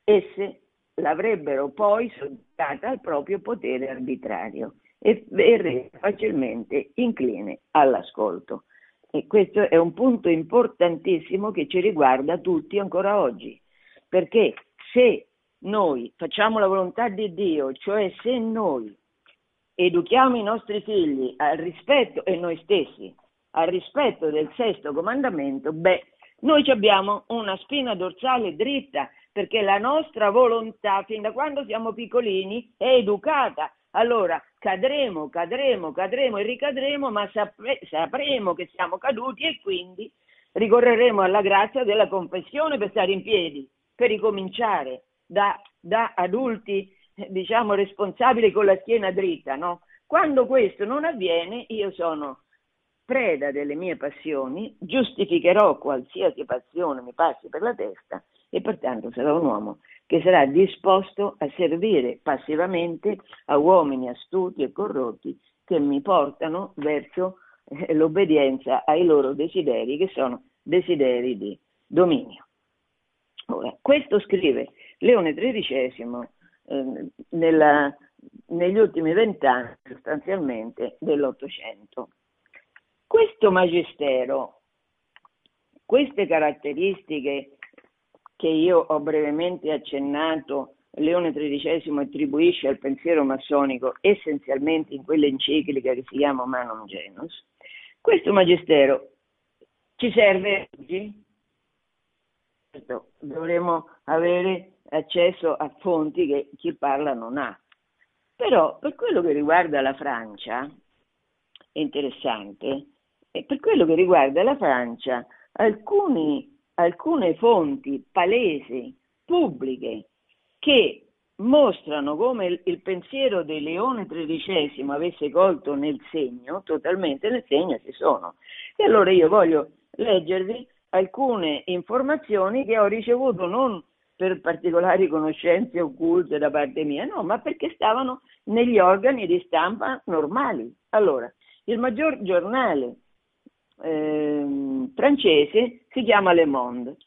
esse l'avrebbero poi soddata al proprio potere arbitrario e verrebbe facilmente incline all'ascolto. E questo è un punto importantissimo che ci riguarda tutti ancora oggi, perché se noi facciamo la volontà di Dio, cioè se noi educhiamo i nostri figli al rispetto e noi stessi al rispetto del sesto comandamento, beh, noi abbiamo una spina dorsale dritta perché la nostra volontà, fin da quando siamo piccolini, è educata. Allora cadremo, cadremo, cadremo e ricadremo, ma sapre- sapremo che siamo caduti e quindi ricorreremo alla grazia della confessione per stare in piedi, per ricominciare da, da adulti, diciamo, responsabili con la schiena dritta, no? Quando questo non avviene, io sono preda delle mie passioni, giustificherò qualsiasi passione mi passi per la testa e pertanto sarà un uomo che sarà disposto a servire passivamente a uomini astuti e corrotti che mi portano verso eh, l'obbedienza ai loro desideri, che sono desideri di dominio. Ora, questo scrive Leone XIII eh, nella, negli ultimi vent'anni sostanzialmente dell'Ottocento. Questo magistero, queste caratteristiche che io ho brevemente accennato, Leone XIII attribuisce al pensiero massonico essenzialmente in quell'enciclica che si chiama Manum Genus, questo magistero ci serve oggi? Dovremmo avere accesso a fonti che chi parla non ha. Però per quello che riguarda la Francia, è interessante, e per quello che riguarda la Francia, alcuni, alcune fonti palesi, pubbliche, che mostrano come il, pensiero di Leone XIII avesse colto nel segno, totalmente nel segno ci sono. E allora io voglio leggervi alcune informazioni che ho ricevuto non per particolari conoscenze occulte da parte mia, no, ma perché stavano negli organi di stampa normali. Allora, il maggior giornale eh, francese si chiama Le Monde.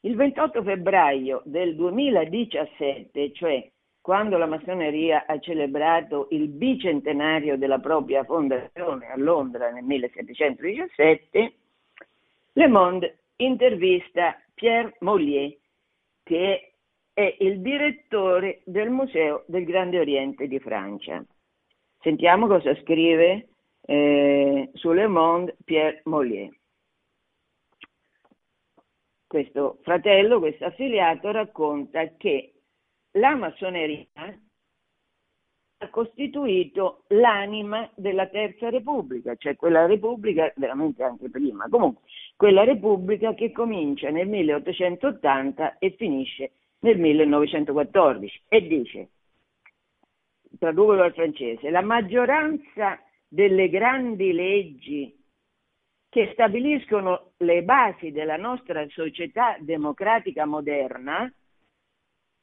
Il 28 febbraio del 2017, cioè quando la massoneria ha celebrato il bicentenario della propria fondazione a Londra nel 1717, Le Monde intervista Pierre Mollier, che è il direttore del Museo del Grande Oriente di Francia. Sentiamo cosa scrive eh, su Le Monde Pierre Mollier. Questo fratello, questo affiliato, racconta che la massoneria ha costituito l'anima della Terza Repubblica, cioè quella Repubblica, veramente anche prima, comunque quella Repubblica che comincia nel 1880 e finisce nel 1914 e dice, traduco dal francese, la maggioranza delle grandi leggi che stabiliscono le basi della nostra società democratica moderna,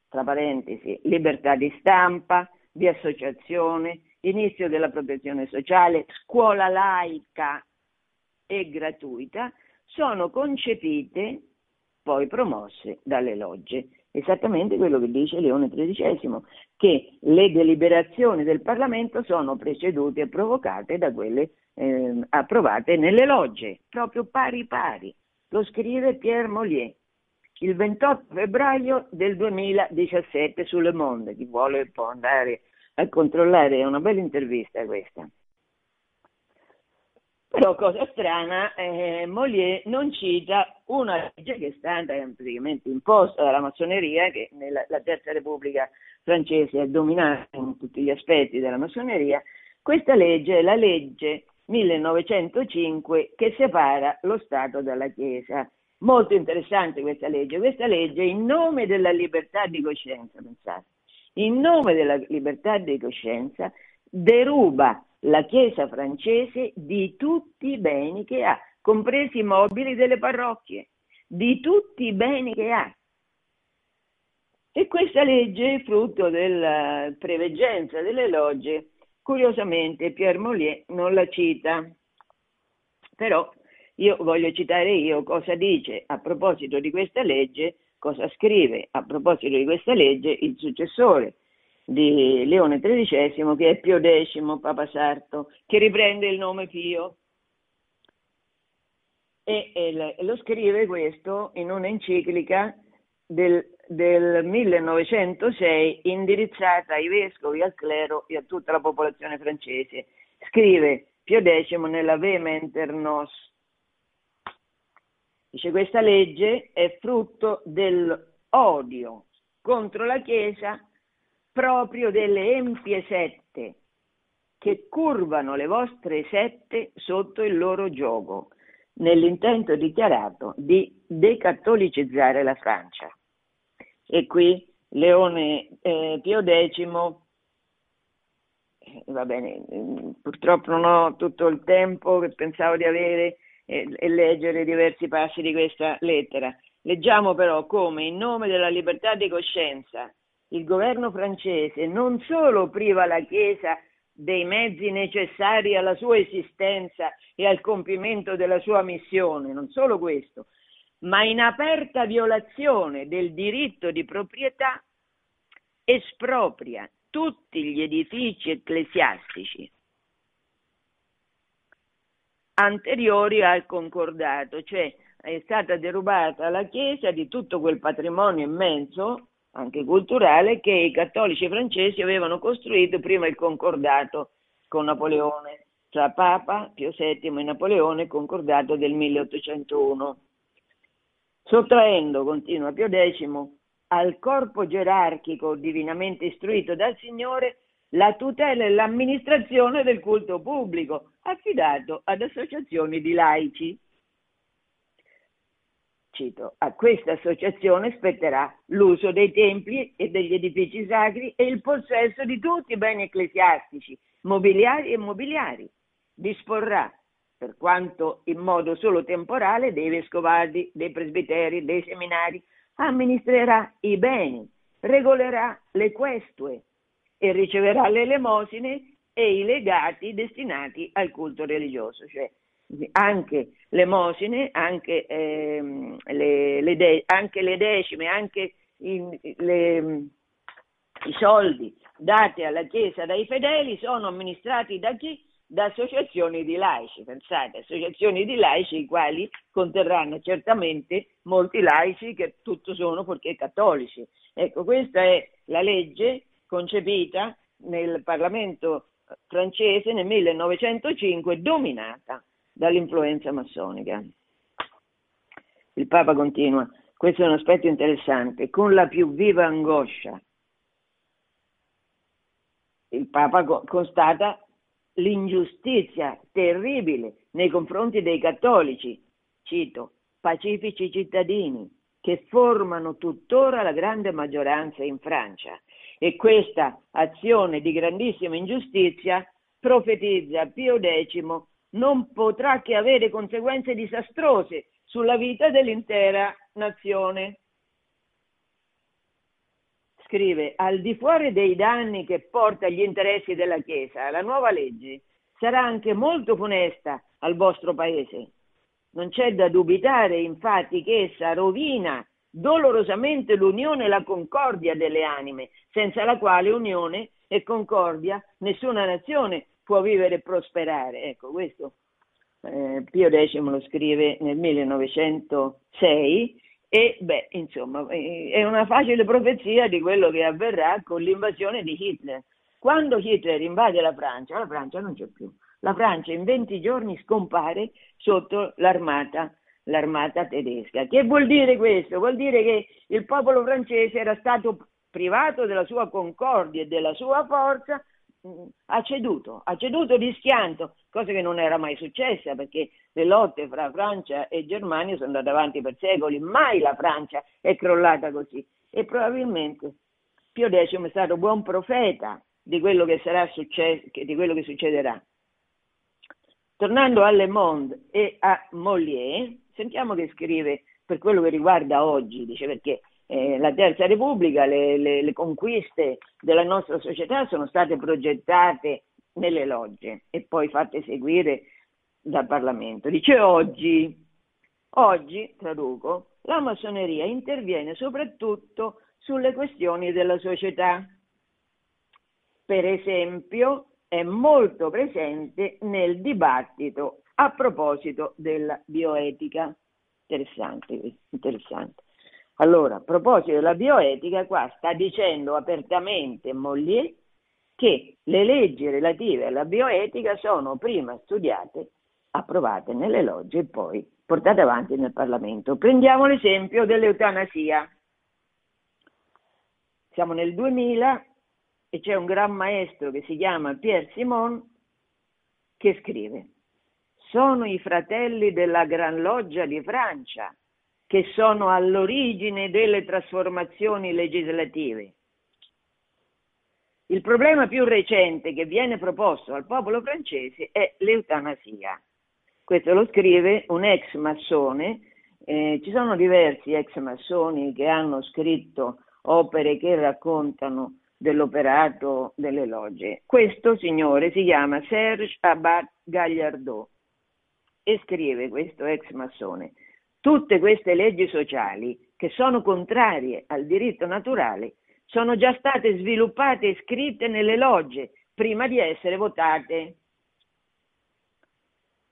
tra parentesi, libertà di stampa, di associazione, inizio della protezione sociale, scuola laica e gratuita, sono concepite, poi promosse dalle logge. Esattamente quello che dice Leone XIII, che le deliberazioni del Parlamento sono precedute e provocate da quelle eh, approvate nelle logge, proprio pari pari. Lo scrive Pierre Mollier il 28 febbraio del 2017 su Le Monde. Chi vuole può andare a controllare, è una bella intervista questa. Però, cosa strana, eh, Molière non cita una legge che è stata praticamente imposta dalla massoneria, che nella Terza Repubblica francese è dominata in tutti gli aspetti della massoneria. Questa legge è la legge 1905 che separa lo Stato dalla Chiesa. Molto interessante questa legge. Questa legge, in nome della libertà di coscienza, pensate, in nome della libertà di coscienza, deruba la Chiesa francese di tutti i beni che ha, compresi i mobili delle parrocchie, di tutti i beni che ha. E questa legge è frutto della preveggenza delle logge. Curiosamente Pierre Mollier non la cita, però io voglio citare io cosa dice a proposito di questa legge, cosa scrive a proposito di questa legge il successore di Leone XIII che è Pio X, Papa Sarto, che riprende il nome Pio. E, e lo scrive questo in un'enciclica del, del 1906 indirizzata ai vescovi, al clero e a tutta la popolazione francese. Scrive Pio X nella Vehementer Nos. Dice questa legge è frutto dell'odio contro la Chiesa proprio delle empie sette che curvano le vostre sette sotto il loro gioco, nell'intento dichiarato di decattolicizzare la Francia. E qui Leone eh, Pio X, eh, va bene, purtroppo non ho tutto il tempo che pensavo di avere e, e leggere diversi passi di questa lettera. Leggiamo però come in nome della libertà di coscienza il governo francese non solo priva la Chiesa dei mezzi necessari alla sua esistenza e al compimento della sua missione, non solo questo, ma in aperta violazione del diritto di proprietà espropria tutti gli edifici ecclesiastici anteriori al concordato, cioè è stata derubata la Chiesa di tutto quel patrimonio immenso anche culturale che i cattolici francesi avevano costruito prima il concordato con Napoleone, tra Papa Pio VII e Napoleone, concordato del 1801. Sottraendo, continua Pio X, al corpo gerarchico divinamente istruito dal Signore la tutela e l'amministrazione del culto pubblico, affidato ad associazioni di laici cito, a questa associazione spetterà l'uso dei templi e degli edifici sacri e il possesso di tutti i beni ecclesiastici, mobiliari e immobiliari. Disporrà, per quanto in modo solo temporale, dei vescovadi, dei presbiteri, dei seminari, amministrerà i beni, regolerà le questue e riceverà le elemosine e i legati destinati al culto religioso, cioè anche l'emosine, anche, ehm, le, le de- anche le decime, anche i, le, i soldi dati alla Chiesa dai fedeli sono amministrati da chi? Da associazioni di laici, pensate, associazioni di laici i quali conterranno certamente molti laici che tutto sono perché cattolici. Ecco, questa è la legge concepita nel Parlamento francese nel 1905 dominata dall'influenza massonica. Il Papa continua, questo è un aspetto interessante, con la più viva angoscia. Il Papa constata l'ingiustizia terribile nei confronti dei cattolici, cito, pacifici cittadini, che formano tuttora la grande maggioranza in Francia. E questa azione di grandissima ingiustizia profetizza Pio X non potrà che avere conseguenze disastrose sulla vita dell'intera nazione. Scrive, al di fuori dei danni che porta agli interessi della Chiesa, la nuova legge sarà anche molto funesta al vostro paese. Non c'è da dubitare, infatti, che essa rovina dolorosamente l'unione e la concordia delle anime, senza la quale unione e concordia nessuna nazione può vivere e prosperare. Ecco, questo eh, Pio X lo scrive nel 1906 e beh, insomma, eh, è una facile profezia di quello che avverrà con l'invasione di Hitler. Quando Hitler invade la Francia, la Francia non c'è più. la Francia in 20 giorni scompare sotto l'armata, l'armata tedesca. Che vuol dire questo? Vuol dire che il popolo francese era stato privato della sua concordia e della sua forza, ha ceduto, ha ceduto rischiando, cosa che non era mai successa perché le lotte fra Francia e Germania sono andate avanti per secoli, mai la Francia è crollata così e probabilmente Pio X è stato buon profeta di quello che sarà successo, di quello che succederà. Tornando a Le Monde e a Molière, sentiamo che scrive per quello che riguarda oggi, dice perché eh, la Terza Repubblica, le, le, le conquiste della nostra società sono state progettate nelle logge e poi fatte seguire dal Parlamento. Dice oggi, oggi, traduco, la massoneria interviene soprattutto sulle questioni della società. Per esempio, è molto presente nel dibattito a proposito della bioetica. Interessante, interessante. Allora, a proposito della bioetica, qua sta dicendo apertamente Mollier che le leggi relative alla bioetica sono prima studiate, approvate nelle logge e poi portate avanti nel Parlamento. Prendiamo l'esempio dell'eutanasia. Siamo nel 2000 e c'è un gran maestro che si chiama Pierre Simon che scrive sono i fratelli della Gran Loggia di Francia che sono all'origine delle trasformazioni legislative. Il problema più recente che viene proposto al popolo francese è l'eutanasia. Questo lo scrive un ex massone, eh, ci sono diversi ex massoni che hanno scritto opere che raccontano dell'operato delle logge. Questo signore si chiama Serge Abad Gagliardot e scrive questo ex massone Tutte queste leggi sociali, che sono contrarie al diritto naturale, sono già state sviluppate e scritte nelle logge prima di essere votate.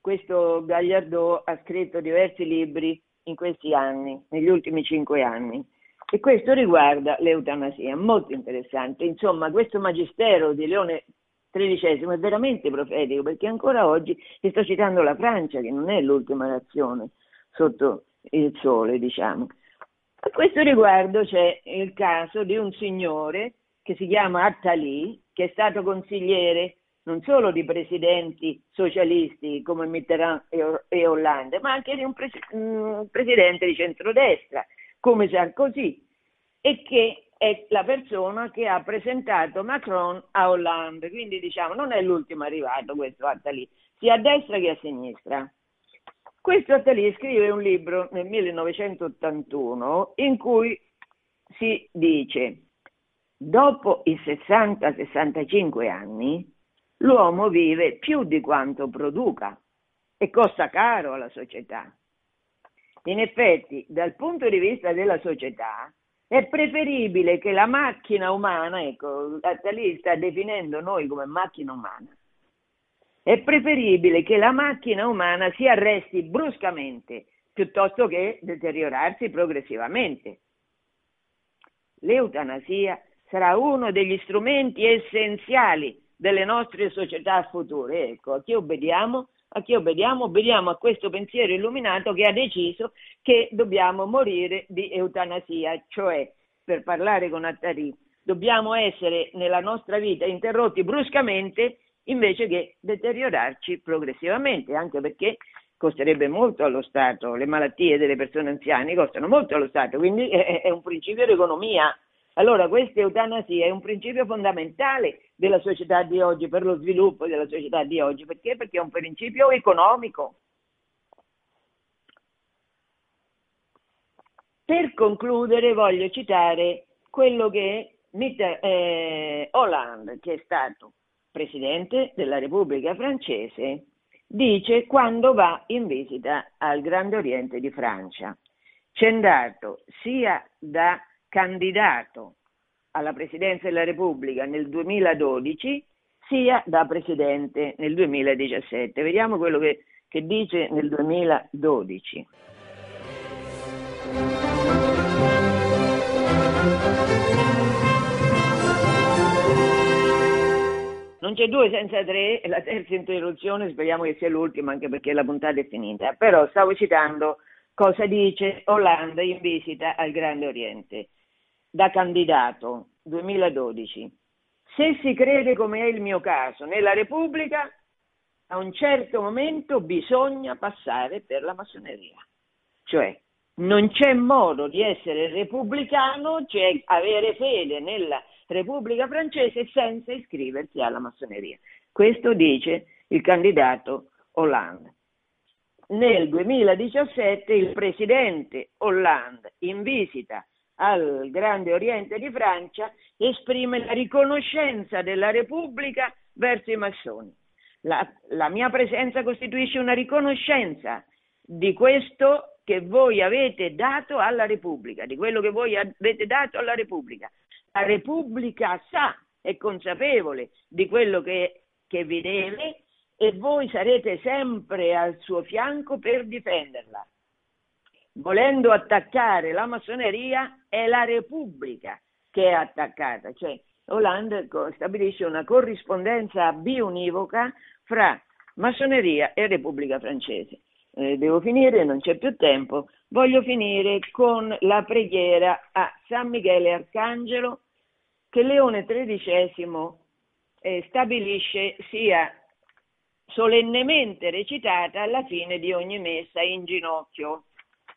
Questo Gagliardò ha scritto diversi libri in questi anni, negli ultimi cinque anni, e questo riguarda l'eutanasia, molto interessante. Insomma, questo magistero di Leone XIII è veramente profetico perché ancora oggi sto citando la Francia, che non è l'ultima nazione sotto il sole, diciamo. A questo riguardo c'è il caso di un signore che si chiama Attali, che è stato consigliere non solo di presidenti socialisti come Mitterrand e Hollande, ma anche di un, pres- un presidente di centrodestra come Sarkozy e che è la persona che ha presentato Macron a Hollande, quindi diciamo non è l'ultimo arrivato questo Attali, sia a destra che a sinistra. Questo Attali scrive un libro nel 1981 in cui si dice dopo i 60-65 anni l'uomo vive più di quanto produca e costa caro alla società. In effetti, dal punto di vista della società, è preferibile che la macchina umana, ecco, Attali sta definendo noi come macchina umana, è preferibile che la macchina umana si arresti bruscamente piuttosto che deteriorarsi progressivamente. L'eutanasia sarà uno degli strumenti essenziali delle nostre società future. Ecco, a chi obbediamo? A chi obbediamo? Obbediamo a questo pensiero illuminato che ha deciso che dobbiamo morire di eutanasia, cioè, per parlare con Attari, dobbiamo essere nella nostra vita interrotti bruscamente invece che deteriorarci progressivamente, anche perché costerebbe molto allo Stato, le malattie delle persone anziane costano molto allo Stato, quindi *laughs* è, un principio di economia. Allora questa eutanasia è un principio fondamentale della società di oggi, per lo sviluppo della società di oggi, perché? Perché è un principio economico. Per concludere voglio citare quello che Mitter, eh, Hollande, che è stato Presidente della Repubblica francese, dice quando va in visita al Grande Oriente di Francia. C'è andato sia da candidato alla Presidenza della Repubblica nel 2012 sia da Presidente nel 2017. Vediamo quello che, che dice nel 2012. Non c'è due senza tre, la terza interruzione speriamo che sia l'ultima anche perché la puntata è finita, però stavo citando cosa dice Hollande in visita al Grande Oriente da candidato 2012. Se si crede, come è il mio caso, nella Repubblica, a un certo momento bisogna passare per la massoneria. Cioè, non c'è modo di essere repubblicano, cioè avere fede nella Repubblica francese senza iscriversi alla massoneria. Questo dice il candidato Hollande. Nel 2017 il presidente Hollande, in visita al Grande Oriente di Francia, esprime la riconoscenza della Repubblica verso i massoni. La, la mia presenza costituisce una riconoscenza di questo che voi avete dato alla Repubblica, di quello che voi avete dato alla Repubblica. La Repubblica sa, è consapevole di quello che, che vi deve e voi sarete sempre al suo fianco per difenderla. Volendo attaccare la massoneria è la Repubblica che è attaccata, cioè Hollande stabilisce una corrispondenza biunivoca fra massoneria e Repubblica francese. Eh, devo finire, non c'è più tempo. Voglio finire con la preghiera a San Michele Arcangelo che Leone XIII eh, stabilisce sia solennemente recitata alla fine di ogni messa in ginocchio.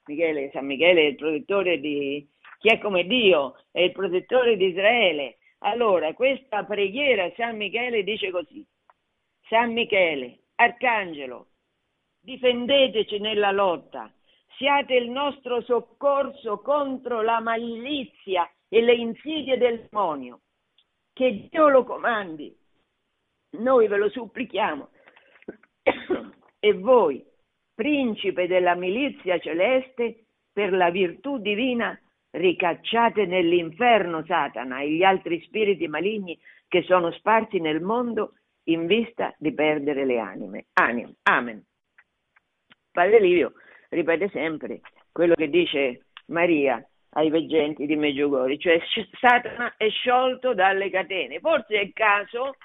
Michele, San Michele è il protettore di chi è come Dio, è il protettore di Israele, allora, questa preghiera San Michele dice così. San Michele, Arcangelo, difendeteci nella lotta, siate il nostro soccorso contro la malizia e le insidie del demonio. Che Dio lo comandi. Noi ve lo supplichiamo. e voi, principe della milizia celeste, per la virtù divina, ricacciate nell'inferno Satana e gli altri spiriti maligni che sono sparsi nel mondo in vista di perdere le anime. anime. Amen. Padre Livio ripete sempre quello che dice Maria ai veggenti di Meggiugori, cioè Satana è sciolto dalle catene. Forse è il caso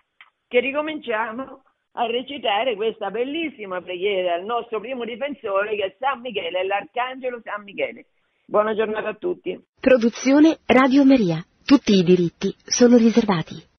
che ricominciamo a recitare questa bellissima preghiera al nostro primo difensore che è San Michele, l'arcangelo San Michele. Buona giornata a tutti. Produzione Radio Maria. Tutti i diritti sono riservati.